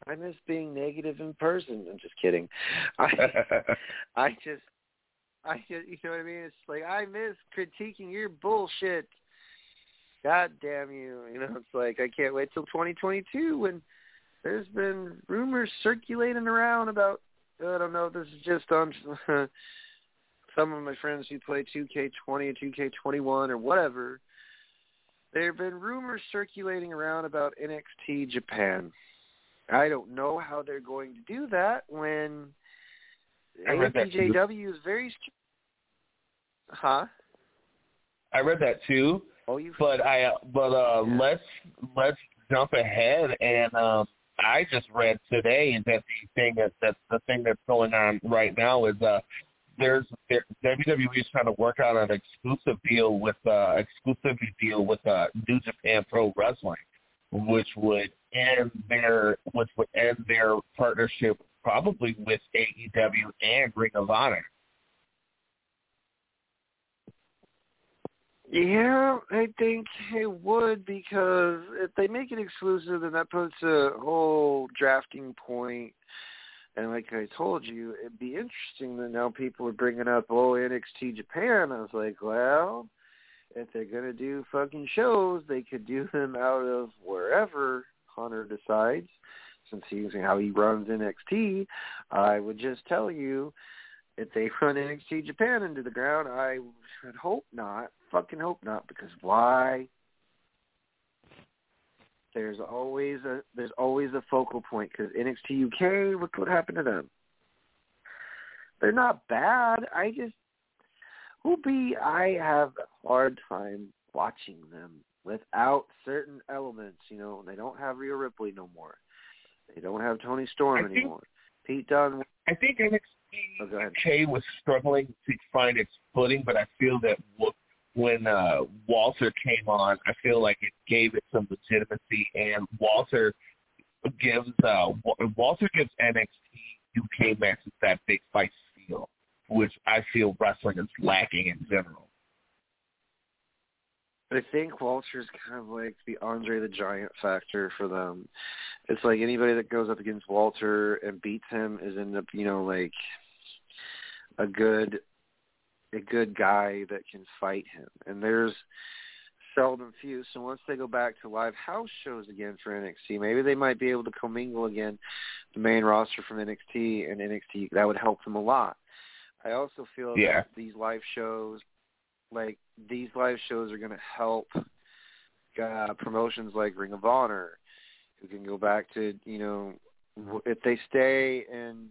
S1: I miss being negative in person. I'm just kidding. I *laughs* I just I just, you know what I mean? It's like I miss critiquing your bullshit. God damn you! You know, it's like I can't wait till 2022 when there's been rumors circulating around about. I don't know. This is just on *laughs* some of my friends who play 2K20 or 2K21 or whatever. There have been rumors circulating around about NXT Japan. I don't know how they're going to do that when
S2: I read that too.
S1: APJW is very. Huh?
S2: I read that too,
S1: Oh, you.
S2: but I uh, but uh
S1: Yeah.
S2: let's let's jump ahead and um I just read today that the thing that that the thing that's going on right now is uh there's there, WWE is trying to work out an exclusive deal with uh exclusivity deal with uh New Japan Pro Wrestling, which would end their which would end their partnership probably with AEW and Ring of Honor.
S1: Yeah, I think it would because if they make it exclusive, then that puts a whole drafting point. And like I told you, it'd be interesting that now people are bringing up, oh, NXT Japan. I was like, well, if they're gonna do fucking shows, they could do *laughs* them out of wherever Hunter decides. Since he's how he runs NXT, I would just tell you if they run NXT Japan into the ground, I would hope not. Fucking hope not, because why? There's always a there's always a focal point because NXT UK. Look what happened to them. They're not bad. I just be. I have a hard time watching them without certain elements. You know, they don't have Rhea Ripley no more. They don't have Toni Storm
S2: I think-
S1: anymore. Pete Dunne.
S2: I think NXT
S1: Oh.
S2: UK was struggling to find its footing, but I feel that w- when uh, Walter came on, I feel like it gave it some legitimacy, and Walter gives uh, Walter gives NXT UK matches that big fight feel, which I feel wrestling is lacking in general.
S1: I think Walter's kind of like the Andre the Giant factor for them. It's like anybody that goes up against Walter and beats him is end up, you know, like a good a good guy that can fight him. And there's seldom few. So once they go back to live house shows again for NXT, maybe they might be able to commingle again the main roster from NXT and NXT. That would help them a lot. I also feel
S2: Yeah.
S1: that these live shows, like these live shows, are going to help uh, promotions like Ring of Honor, who can go back to you know if they stay in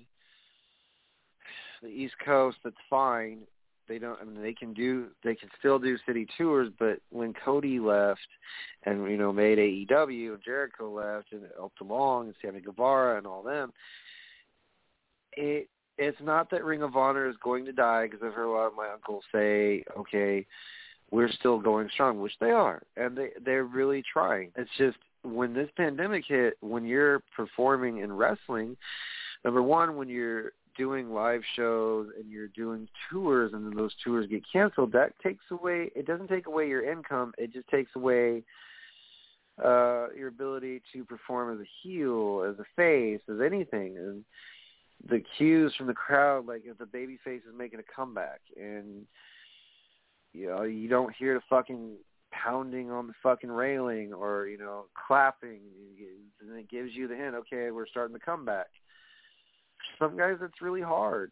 S1: the East Coast, that's fine. They don't. I mean, they can do. They can still do city tours. But when Cody left, and you know made AEW, and Jericho left, and helped along, and Sammy Guevara, and all them, it it's not that Ring of Honor is going to die because I've heard a lot of my uncles say, okay, we're still going strong, which they are, and they they're really trying. It's just when this pandemic hit, when you're performing in wrestling, number one, when you're doing live shows and you're doing tours and then those tours get canceled, that takes away it doesn't take away your income, it just takes away uh your ability to perform as a heel, as a face, as anything. And the cues from the crowd, like if the baby face is making a comeback and you know, you don't hear the fucking pounding on the fucking railing or you know clapping, and it gives you the hint. Okay, we're starting the comeback. For some guys, it's really hard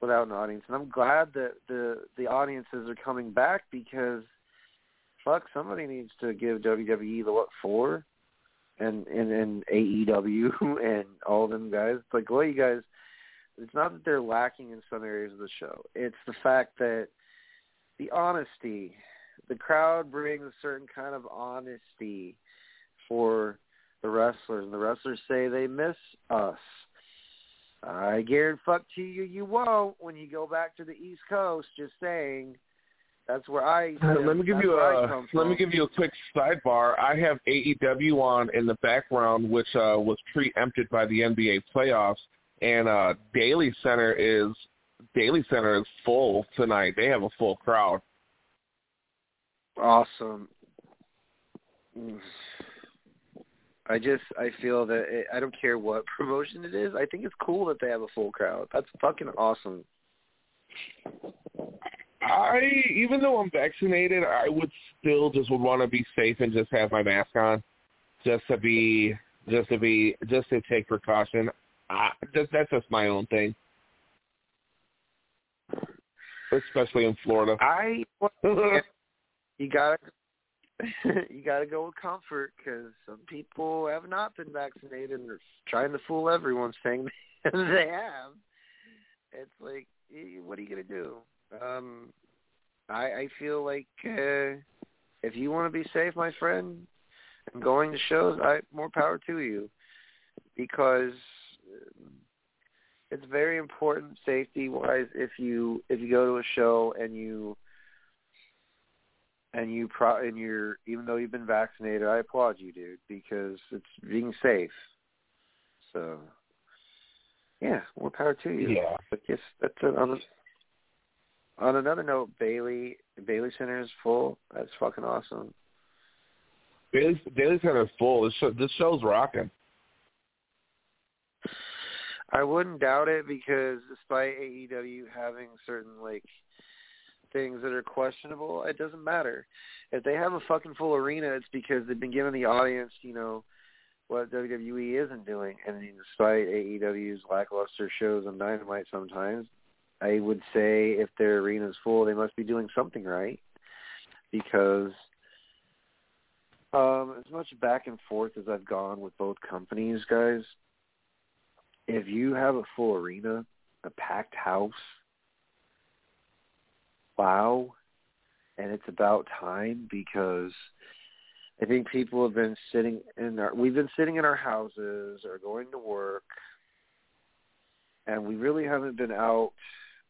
S1: without an audience, and I'm glad that the the audiences are coming back because fuck, somebody needs to give WWE the what for, and and and AEW *laughs* and all them guys. Like, well, you guys, it's not that they're lacking in some areas of the show. It's the fact that the honesty, the crowd brings a certain kind of honesty for the wrestlers, and the wrestlers say they miss us. I guarantee fuck to you, you won't when you go back to the East Coast. Just saying. That's where I.
S2: Uh, let me give
S1: that's
S2: you a let me give you a quick sidebar. I have AEW on in the background, which uh, was preempted by the NBA playoffs, and uh, Daily Center is Daily Center is full tonight. They have a full crowd.
S1: awesome. I just I feel that it, I don't care what *laughs* promotion it is. I think it's cool that they have a full crowd. That's fucking awesome.
S2: I even though I'm vaccinated, I would still just would want to be safe and just have my mask on, just to be just to be just to take precaution. I, just, that's just my own thing, especially in Florida.
S1: I *laughs* you gotta *laughs* you gotta go with comfort because some people have not been vaccinated and they're trying to fool everyone saying *laughs* they have. It's like, what are you gonna do? Um, I I feel like uh, if you want to be safe, my friend, and going to shows, I more power to you because um, it's very important safety wise if you if you go to a show and you and you pro and you're even though you've been vaccinated, I applaud you, dude, because it's being safe. So, yeah, more power to you.
S2: Yeah.
S1: But yes, that's it. On, a, on another note, Bailey Bailey Center is full. That's fucking awesome.
S2: Bailey Daily Center is full. This show, this show's rocking.
S1: I wouldn't doubt it because despite AEW having certain like things that are questionable, it doesn't matter. If they have a fucking full arena, it's because they've been giving the audience, you know, what WWE isn't doing. And despite AEW's lackluster shows on Dynamite sometimes, I would say if their arena's full, they must be doing something right. Because um, as much back and forth as I've gone with both companies, guys, if you have a full arena, a packed house, wow, and it's about time because I think people have been sitting in our we've been sitting in our houses or going to work and we really haven't been out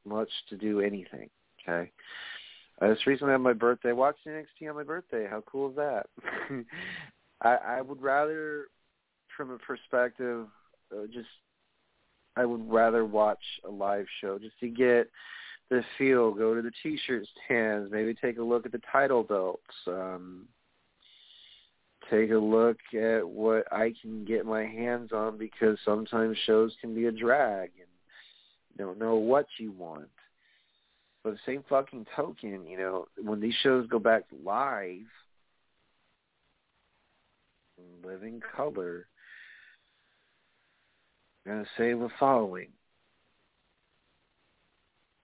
S1: much to do anything. Okay. I just recently had my birthday. Watched NXT on my birthday. How cool is that? *laughs* I I would rather from a perspective uh, just I would rather watch a live show just to get the feel, go to the t-shirt stands, maybe take a look at the title belts, um, take a look at what I can get my hands on because sometimes shows can be a drag and don't know what you want. But the same fucking token, you know, when these shows go back live, in living color, I'm going to say the following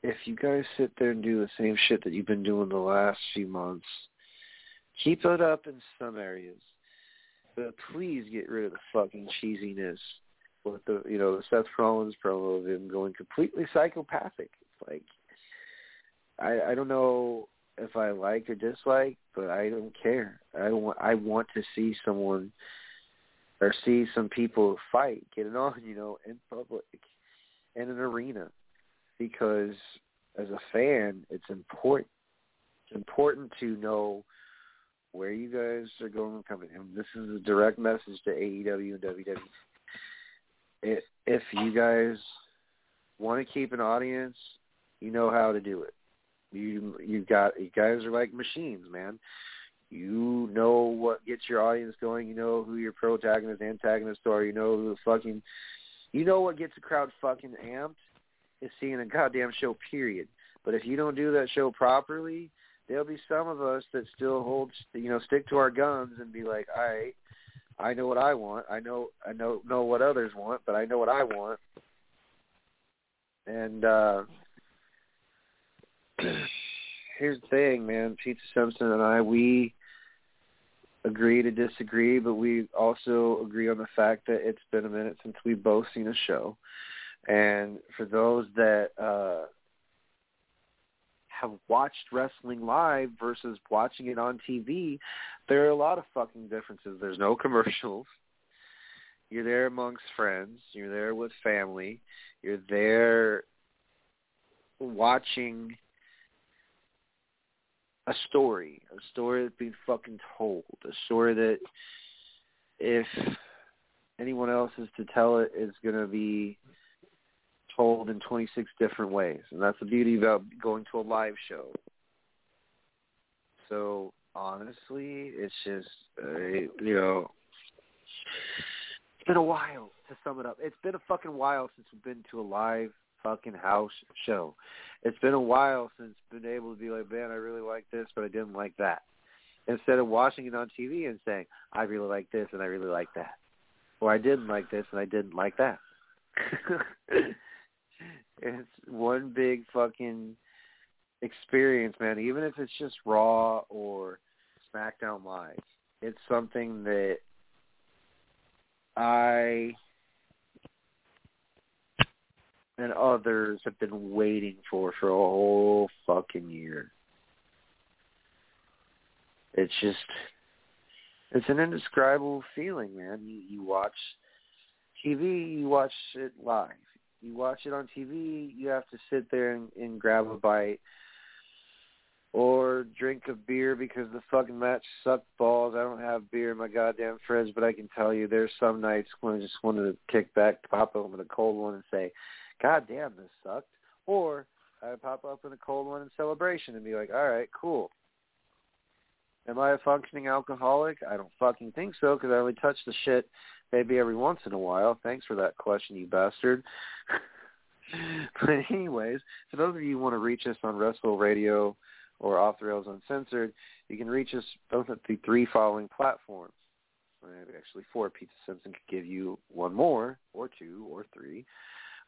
S1: if you guys sit there and do the same shit that you've been doing the last few months, keep it up in some areas. But please get rid of the fucking cheesiness with the you know, the Seth Rollins promo of him going completely psychopathic. Like I I don't know if I like or dislike, but I don't care. I want I want to see someone or see some people fight, get it on, you know, in public in an arena because as a fan, it's important. It's important to know where you guys are going with company. And this is a direct message to AEW and WWE. If, you guys want to keep an audience, you know how to do it. You you got you guys are like machines, man. You know what gets your audience going. You know who your protagonist, antagonist are. You know who the fucking. You know what gets the crowd fucking amped is seeing a goddamn show, period. But if you don't do that show properly, there'll be some of us that still hold, you know, stick to our guns and be like, all right, I know what I want. I know I know know what others want, but I know what I want. And uh *clears throat* here's the thing, man. Pizza Simpson and I, we agree to disagree, but we also agree on the fact that it's been a minute since we've both seen a show. And for those that uh have watched wrestling live versus watching it on TV, there are a lot of fucking differences. There's no *laughs* commercials. You're there amongst friends. You're there with family. You're there watching a story, a story that's being fucking told, a story that if anyone else is to tell it is going to be told in 26 different ways, and that's the beauty about going to a live show. So honestly, it's just uh, you know, it's been a while to sum it up. It's been a fucking while since we've been to a live fucking house show. It's been a while since been able to be like, man, I really like this, but I didn't like that. Instead of watching it on TV and saying, I really like this and I really like that, or I didn't like this and I didn't like that. *laughs* it's one big fucking experience, man. Even if it's just Raw or SmackDown Live, it's something that I and others have been waiting for for a whole fucking year. It's just, it's an indescribable feeling, man. You, you watch TV, you watch it live. You watch it on TV, you have to sit there and, and grab a bite or drink a beer because the fucking match sucked balls. I don't have beer in my goddamn fridge, but I can tell you there's some nights when I just wanted to kick back, pop open a cold one and say, God damn, this sucked. Or I pop up in a cold one in celebration and be like, all right, cool. Am I a functioning alcoholic? I don't fucking think so because I only touch the shit maybe every once in a while. Thanks for that question, you bastard. *laughs* but anyways, for those of you who want to reach us on Wrestle Radio or Off the Rails Uncensored, you can reach us both at the three following platforms. Actually, four. Pizza Simpson could give you one more, or two, or three.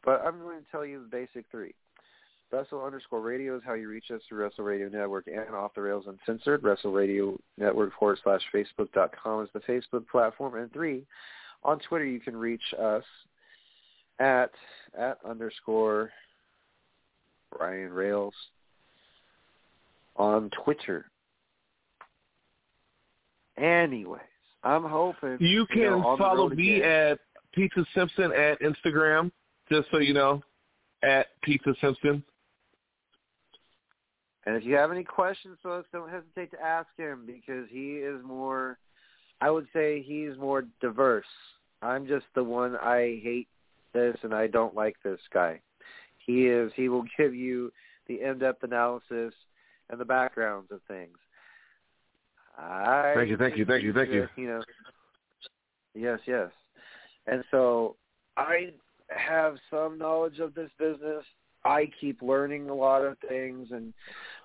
S1: But I'm going to tell you the basic three. Wrestle underscore radio is how you reach us through Wrestle Radio Network and Off the Rails Uncensored. Wrestle Radio Network forward slash Facebook dot com is the Facebook platform. And three, on Twitter you can reach us at at underscore Brian Rails on Twitter. Anyways, I'm hoping
S2: you can
S1: you know,
S2: follow me
S1: again.
S2: at Pizza Simpson at Instagram, just so you know, at Pizza Simpson.
S1: And if you have any questions, folks, don't hesitate to ask him because he is more, I would say he's more diverse. I'm just the one I hate this and I don't like this guy. He is, he will *laughs* give you the in-depth analysis and the backgrounds of things. I
S2: Thank you, thank you, thank you, thank you.
S1: You know, yes, yes. And so I have some knowledge of this business. I keep learning a lot of things, and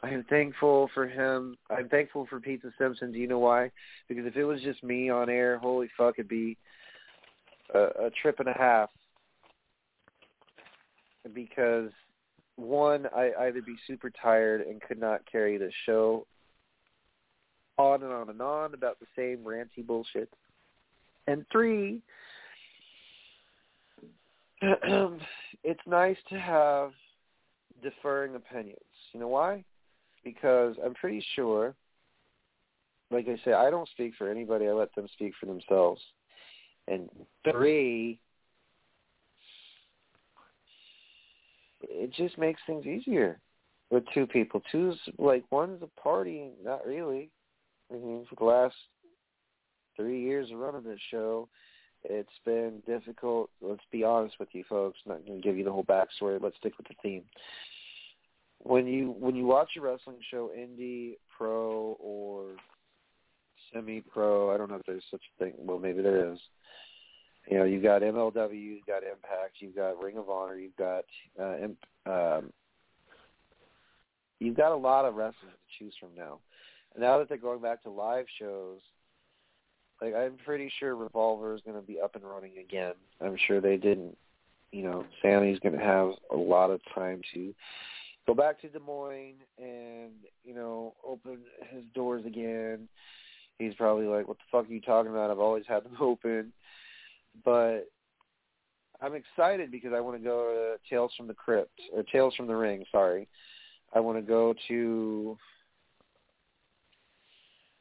S1: I am thankful for him. I'm thankful for Pizza Simpson. Do you know why? Because if it was just me on air, holy fuck, it'd be a, a trip and a half. Because one, I either be super tired and could not carry the show on and on and on about the same ranty bullshit. And three, *clears throat* it's nice to have differing opinions. You know why? Because I'm pretty sure, like I say, I don't speak for anybody. I let them speak for themselves. And three, it just makes things easier with two people. Two's like one's a party, not really. I mean, for the last three years of running this show, it's been difficult. Let's be honest with you, folks. I'm not going to give you the whole backstory. Let's stick with the theme. When you when you watch a wrestling show, indie, pro, or semi-pro, I don't know if there's such a thing. Well, maybe there is. You know, you've got MLW, you've got Impact, you've got Ring of Honor, you've got uh, Imp, um, you've got a lot of wrestlers to choose from now. Now that they're going back to live shows, like I'm pretty sure Revolver is going to be up and running again. I'm sure they didn't. You know, Sami's going to have a lot of time to go back to Des Moines and you know open his doors again. He's probably like, "What the fuck are you talking about? I've always had them *laughs* open." But I'm excited because I want to go to Tales from the Crypt or Tales from the Ring. Sorry, I want to go to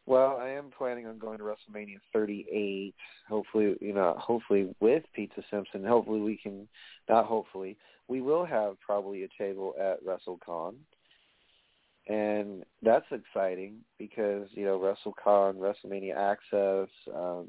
S1: well, I am planning on going to WrestleMania 38. Hopefully, you know, hopefully with Pizza Simpson. Hopefully we can, not hopefully, we will have probably a table at WrestleCon. And that's exciting because, you know, WrestleCon, WrestleMania Axxess, um,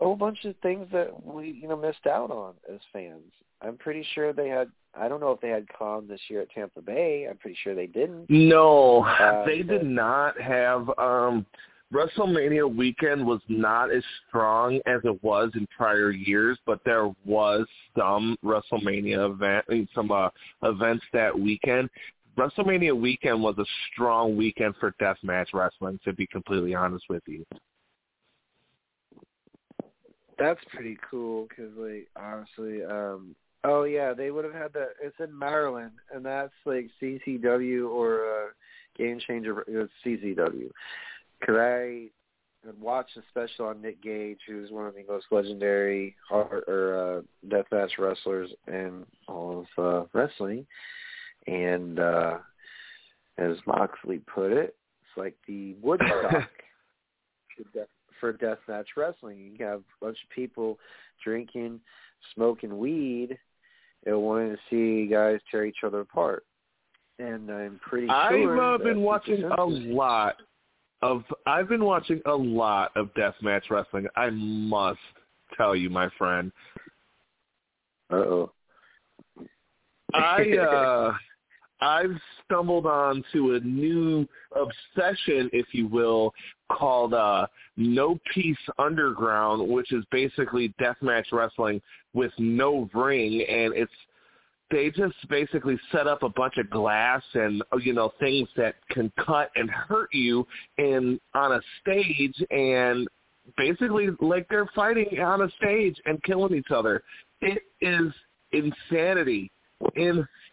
S1: a whole bunch of things that we, you know, missed out on as fans. I'm pretty sure they had I don't know if they had Con this year at Tampa Bay. I'm pretty sure they didn't.
S2: No,
S1: Uh, *laughs*
S2: they did not have um WrestleMania weekend was not as strong as it was in prior years, but there was some WrestleMania event, some uh, events that weekend. WrestleMania weekend was a strong weekend for deathmatch wrestling. To be completely honest with you,
S1: That's pretty cool because, like, honestly, um, oh yeah, they would have had that. It's in Maryland, and that's like CCW or uh, Game Changer. It's CCW because I had watched a special on Nick Gage, who's one of the most legendary hard, or uh, deathmatch wrestlers in all of uh, wrestling, and uh, as Moxley put it, it's like the Woodstock *laughs* for death, for deathmatch wrestling. You have a bunch of people drinking, smoking weed, and wanting to see guys tear each other apart. And I'm pretty
S2: I've uh, been watching a lot of. I've been watching a lot of deathmatch wrestling. I must tell you, my friend.
S1: Uh-oh.
S2: I *laughs* uh I've stumbled on to a new obsession, if you will, called uh No Peace Underground, which is basically deathmatch wrestling with no ring and it's they just basically set up a bunch of glass and you know things that can cut and hurt you in on a stage and basically like they're fighting on a stage and killing each other. It is insanity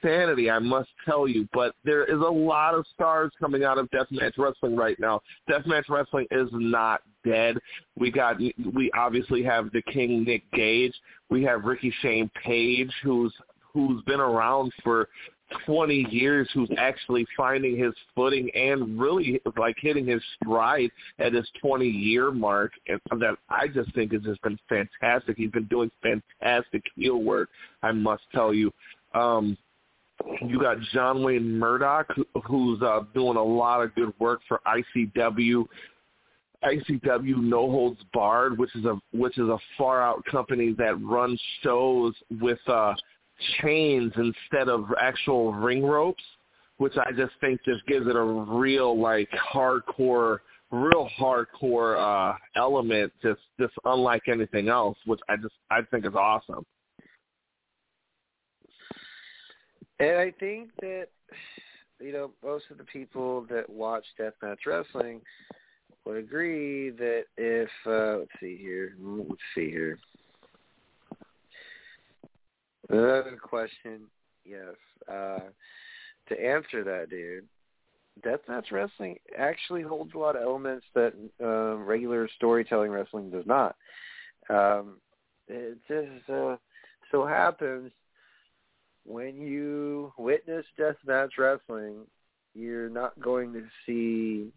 S2: insanity, I must tell you. But there is a lot of stars coming out of deathmatch wrestling right now. Deathmatch wrestling is not dead. We got we obviously have the King Nick Gage. We have Ricky Shane Page, who's who's been around for 20 years who's actually finding his footing and really like hitting his stride at his 20 year mark and that I just think has just been fantastic. He's been doing fantastic heel work, I must tell you. Um you got John Wayne Murdoch who's uh doing a lot of good work for ICW ICW No Holds Barred, which is a which is a far out company that runs shows with uh chains instead of actual ring ropes, which I just think just gives it a real like hardcore real hardcore uh element just just unlike anything else, which I just I think is awesome.
S1: And I think that you know most of the people that watch deathmatch wrestling would agree that if uh, let's see here, let's see here. Another question, yes. Uh, to answer that, dude, deathmatch wrestling actually holds a lot of elements that uh, regular storytelling wrestling does not. Um, it just uh, so happens when you witness deathmatch wrestling, you're not going to see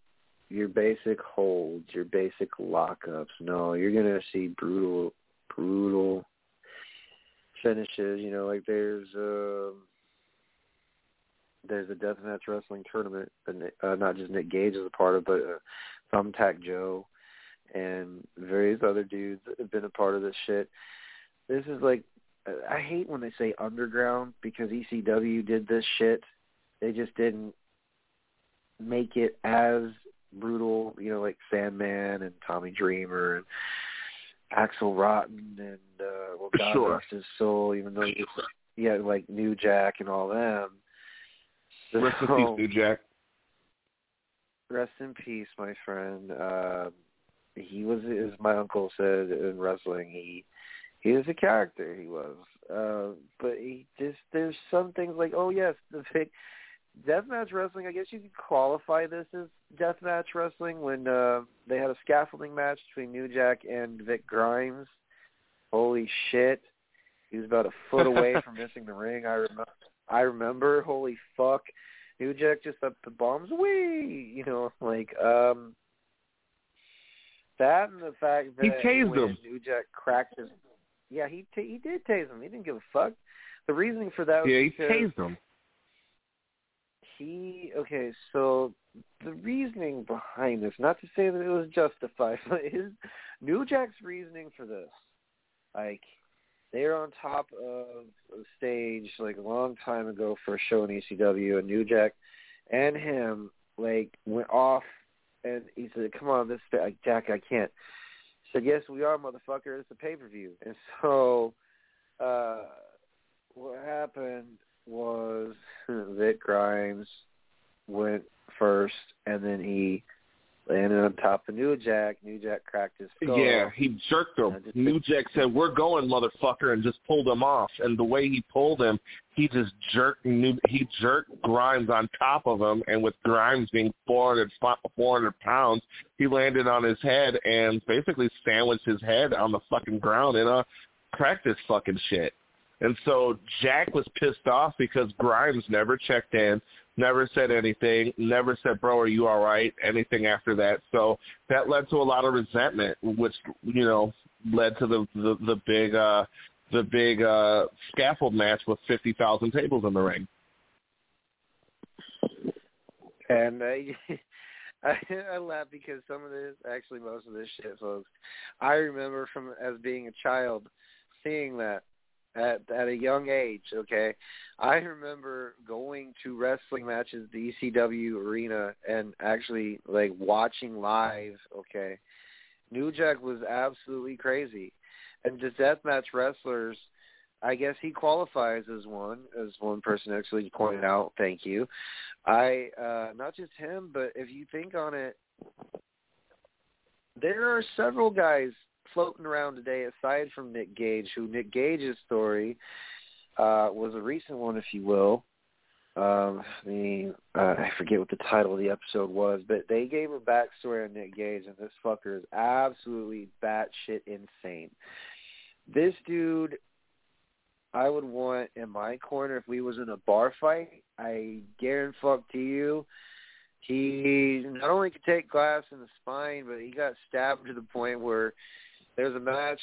S1: your basic holds, your basic lockups. No, you're going to see brutal, brutal finishes. You know, like there's um there's a deathmatch wrestling tournament, and uh, not just Nick Gage is a part of, but uh, Thumbtack Joe and various other dudes have been a part of this shit. This is like I hate when they say underground because ECW did this shit. They just didn't make it as brutal, you know, like Sandman and Tommy Dreamer and Axel Rotten and uh well God
S2: Sure.
S1: rest his soul, even though he was, yeah, like New Jack and all them.
S2: Rest in
S1: So-
S2: peace, New Jack.
S1: Rest in peace, my friend. Uh, he was, as my uncle said in wrestling, he he was a character. He was, uh, but he just there's some things like, oh yes, the big deathmatch wrestling. I guess you could qualify this as deathmatch wrestling when uh, they had a scaffolding match between New Jack and Vic Grimes. Holy shit, he was about a foot *laughs* away from missing the ring. I remember. I remember. Holy fuck. New Jack just up the bombs away, you know, like um that and the fact that
S2: He tased
S1: when
S2: him.
S1: New Jack cracked his yeah, he ta he did tase him. He didn't give a fuck. The reasoning for that was
S2: Yeah, he tased him.
S1: he okay, so the reasoning behind this, not to say that it was justified, *laughs* but his New Jack's reasoning for this, like they're on top of the stage like a long time ago for a show in ECW, and New Jack and him like went off, and he said, "Come on, this like, Jack, I can't." Said, "Yes, we are, motherfucker. It's a pay per view." And so, uh what happened was *laughs* Vic Grimes went first, and then he landed on top of New Jack. New Jack cracked his skull.
S2: Yeah, he jerked him. New Jack said, "We're going, motherfucker," and just pulled him off. And the way he pulled him, he just jerked. New, he jerked Grimes on top of him, and with Grimes being 400, 400 pounds, he landed on his head and basically sandwiched his head on the fucking ground and uh cracked his fucking shit. And so Jack was pissed off because Grimes never checked in, never said anything, never said, "Bro, are you all right?" Anything after that. So that led to a lot of resentment, which you know led to the the, the big uh the big uh scaffold match with fifty thousand tables in the ring.
S1: And I, *laughs* I, I laugh because some of this, actually most of this shit, folks, I remember from as being a child seeing that at at a young age. Okay, I remember going to wrestling matches, at the ECW arena, and actually like watching live. Okay, New Jack was absolutely crazy, and just deathmatch wrestlers. I guess he qualifies as one, as one person actually pointed out. Thank you. I uh not just him, but if you think on it, there are several guys floating around today aside from Nick Gage, who Nick Gage's story uh was a recent one, if you will. Um the uh, I forget what the title of the episode was, but they gave a backstory on Nick Gage and this fucker is absolutely batshit insane. This dude I would want in my corner if we was in a bar fight. I guarantee fuck to you, he not only could take glass in the spine, but he got stabbed to the point where there's a match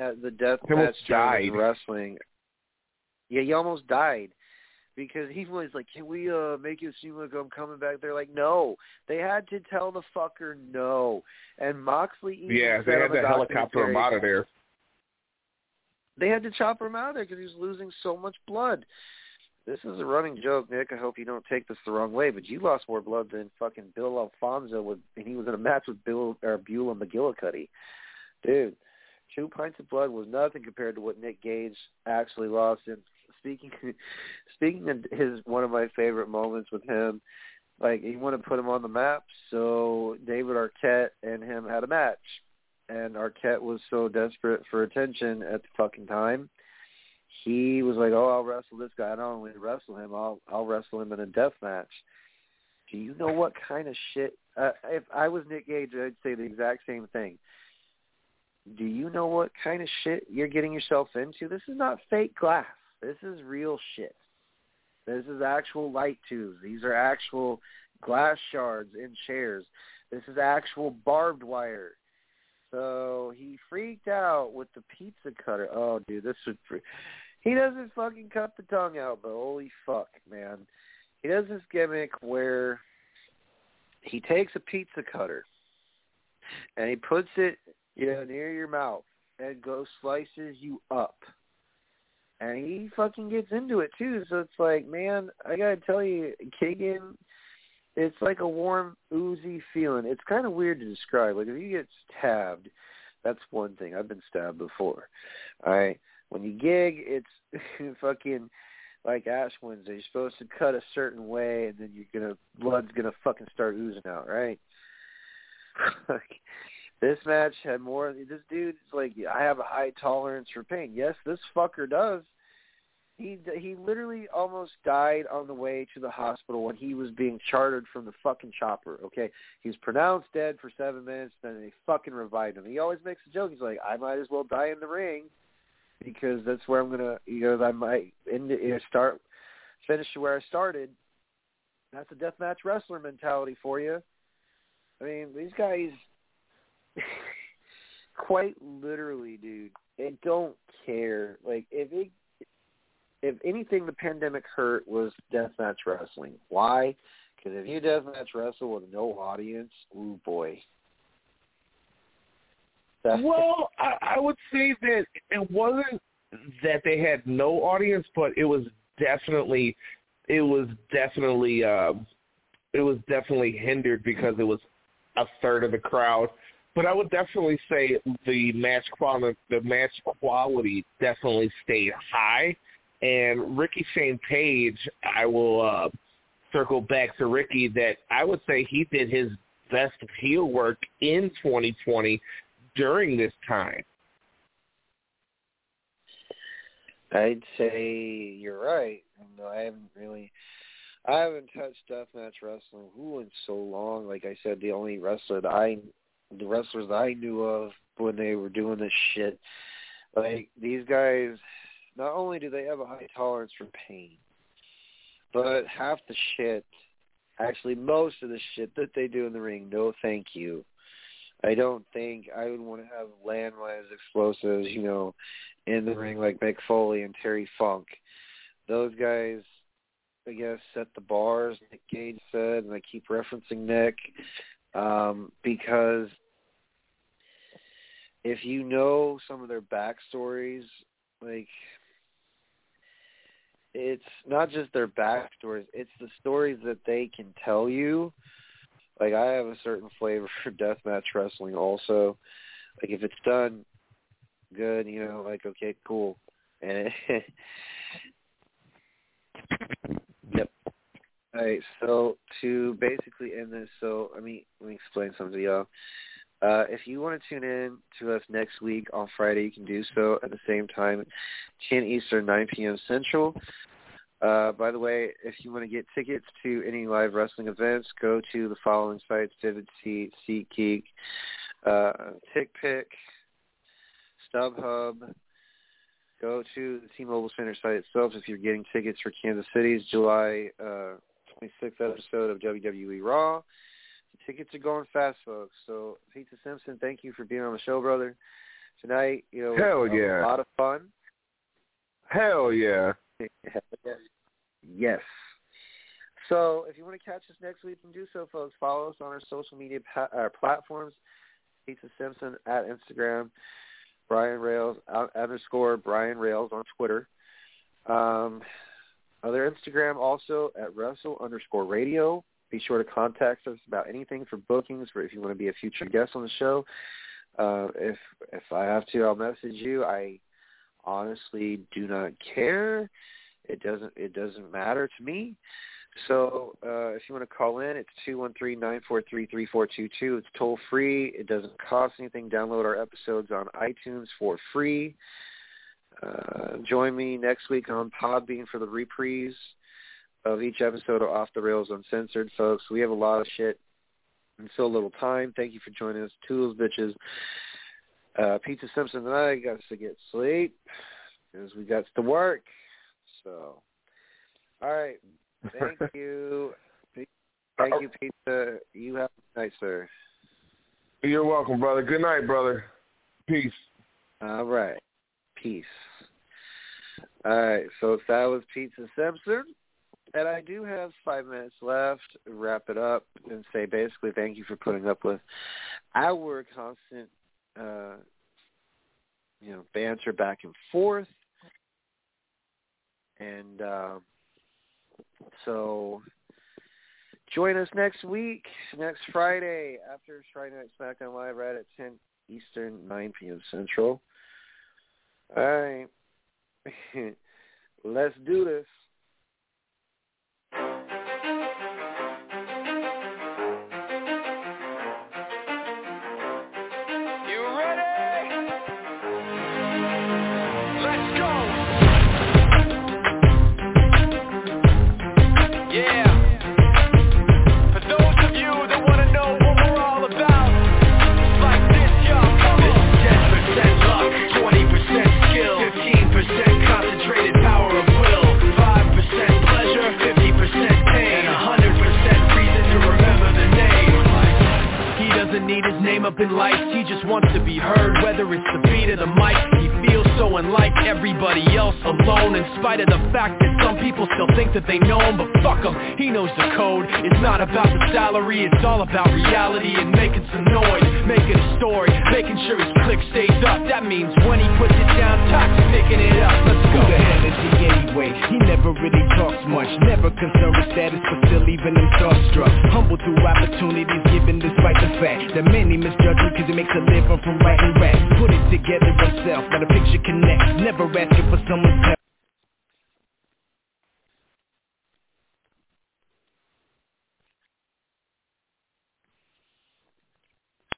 S1: at the death
S2: He
S1: match
S2: died.
S1: wrestling. Yeah, he almost died because he was like, "Can we uh make it seem like I'm coming back?" They're like, "No." They had to tell the fucker no, and Moxley. Even
S2: Yeah, they had
S1: the
S2: helicopter him out of there.
S1: they had to chop him out of there because he was losing so much blood. This is a running joke, Nick. I hope you don't take this the wrong way, but you lost more blood than fucking Bill Alfonso, with, and he was in a match with Bill or Beulah McGillicutty. Dude, two pints of blood was nothing compared to what Nick Gage actually lost. And speaking, *laughs* speaking of his one of my favorite moments with him, like he wanted to put him on the map, so David Arquette and him had a match and Arquette was so desperate for attention at the fucking time, he was like, "Oh, I'll wrestle this guy. I don't only wrestle him, I'll I'll wrestle him in a death match." Do you know what kind of shit? Uh, if I was Nick Gage, I'd say the exact same thing. Do you know what kind of shit you're getting yourself into? This is not fake glass. This is real shit. This is actual light tubes. These are actual glass shards in chairs. This is actual barbed wire. So he freaked out with the pizza cutter. Oh, dude, this would. Fre- he doesn't fucking cut the tongue out, but holy fuck, man. He does this gimmick where he takes a pizza cutter and he puts it, you know, near your mouth and goes slices you up. And he fucking gets into it too. So it's like, man, I gotta tell you, Keegan it's like a warm, oozy feeling. It's kind of weird to describe. Like if you get stabbed, that's one thing. I've been stabbed before. All right. When you gig, it's *laughs* fucking like Ash Wednesday. You're supposed to cut a certain way, and then you're gonna blood's gonna fucking start oozing out, right? *laughs* this match had more. This dude's like, I have a high tolerance for pain. Yes, this fucker does. He he literally almost died on the way to the hospital when he was being chartered from the fucking chopper. Okay, he was pronounced dead for seven minutes, then they fucking revived him. He always makes a joke. He's like, I might as well die in the ring because that's where I'm gonna, you know, I might end you know, start finish where I started. That's a deathmatch wrestler mentality for you. I mean, these guys, *laughs* quite literally, dude, they don't care. Like if it if anything, the pandemic hurt was deathmatch wrestling. Why? Because if you deathmatch wrestle with no audience, ooh boy.
S2: Well, I, I would say that it wasn't that they had no audience, but it was definitely, it was definitely, uh, it was definitely hindered because it was a third of the crowd. But I would definitely say the match quality, the match quality definitely stayed high and Ricky Shane Page, I will uh, circle back to Ricky that I would say he did his best heel work in 2020 during this time.
S1: I'd say you're right. No, I haven't really, I haven't touched deathmatch wrestling who in so long. Like I said, the only wrestler that I, the wrestlers I knew of when they were doing this shit, like these guys not only do they have a high tolerance for pain, but half the shit, actually most of the shit that they do in the ring, no thank you. I don't think I would want to have landmines, explosives, you know, in the ring like Mick Foley and Terry Funk. Those guys, I guess, set the bars. Nick Gage said, and I keep referencing Nick um, because if you know some of their backstories, like it's not just their backstories; it's the stories that they can tell you. Like I have a certain flavor *laughs* for deathmatch wrestling, also. Like if it's done good, you know, like okay, cool, and it, *laughs* yep. All right, so to basically end this, so let me let me explain something to y'all. Uh, if you want to tune in to us next week on Friday, you can do so at the same time, 10 Eastern, 9 p.m. Central. Uh, by the way, if you want to get tickets to any live wrestling events, go to the following sites, Vivid Seat, SeatGeek, uh, TickPick, StubHub. Go to the T-Mobile Center site itself if you're getting tickets for Kansas City's July uh, 26th episode of WWE Raw. Tickets are going fast, folks. So, Pizza Simpson, thank you for being on the show, brother. Tonight, you know,
S2: Hell yeah.
S1: a lot of fun.
S2: Hell yeah.
S1: yes. So, if you want to catch us next week, you can do so, folks. Follow us on our social media pa- uh, platforms. Pizza Simpson at Instagram, Brian Rails uh, underscore Brian Rails on Twitter. Um, other Instagram also at Wrestle underscore Radio. Be sure to contact us about anything for bookings, or if you want to be a future guest on the show. Uh, if if I have to, I'll message you. I honestly do not care. It doesn't it doesn't matter to me. So uh, if you want to call in, it's two one three nine four three three four two two. It's toll free. It doesn't cost anything. Download our episodes on iTunes for free. Uh, join me next week on Podbean for the reprise of each episode of Off the Rails Uncensored, folks. We have a lot of shit in so little time. Thank you for joining us. Tools, bitches. Uh, Pizza Simpson and I got us to get sleep because we got to work. So, all right. Thank *laughs* you. Thank you, Pizza. You have a night, sir.
S2: You're welcome, brother. Good night, brother. Peace.
S1: All right. Peace. All right. So that was Pizza Simpson. And I do have five minutes left. Wrap it up and say basically thank you for putting up with our constant, uh, you know, banter back and forth. And uh, so join us next week, next Friday after Friday Night SmackDown Live right at 10 Eastern, 9 p.m. Central. All right. *laughs* Let's do this.
S3: Fact that some people still think that they know him, but fuck him, he knows the code. It's not about the salary, it's all about reality and making some noise, making a story, making sure his click stays up. That means when he puts it down, Toxic picking it up. Let's go.
S4: Who the hell is he anyway? He never really talks much, never concerned with status, but still even him starstruck. Humble to opportunities given despite the fact that many misjudge him cause he makes a living from writing rap. Put it together himself, got a picture connect, never asking for someone's help.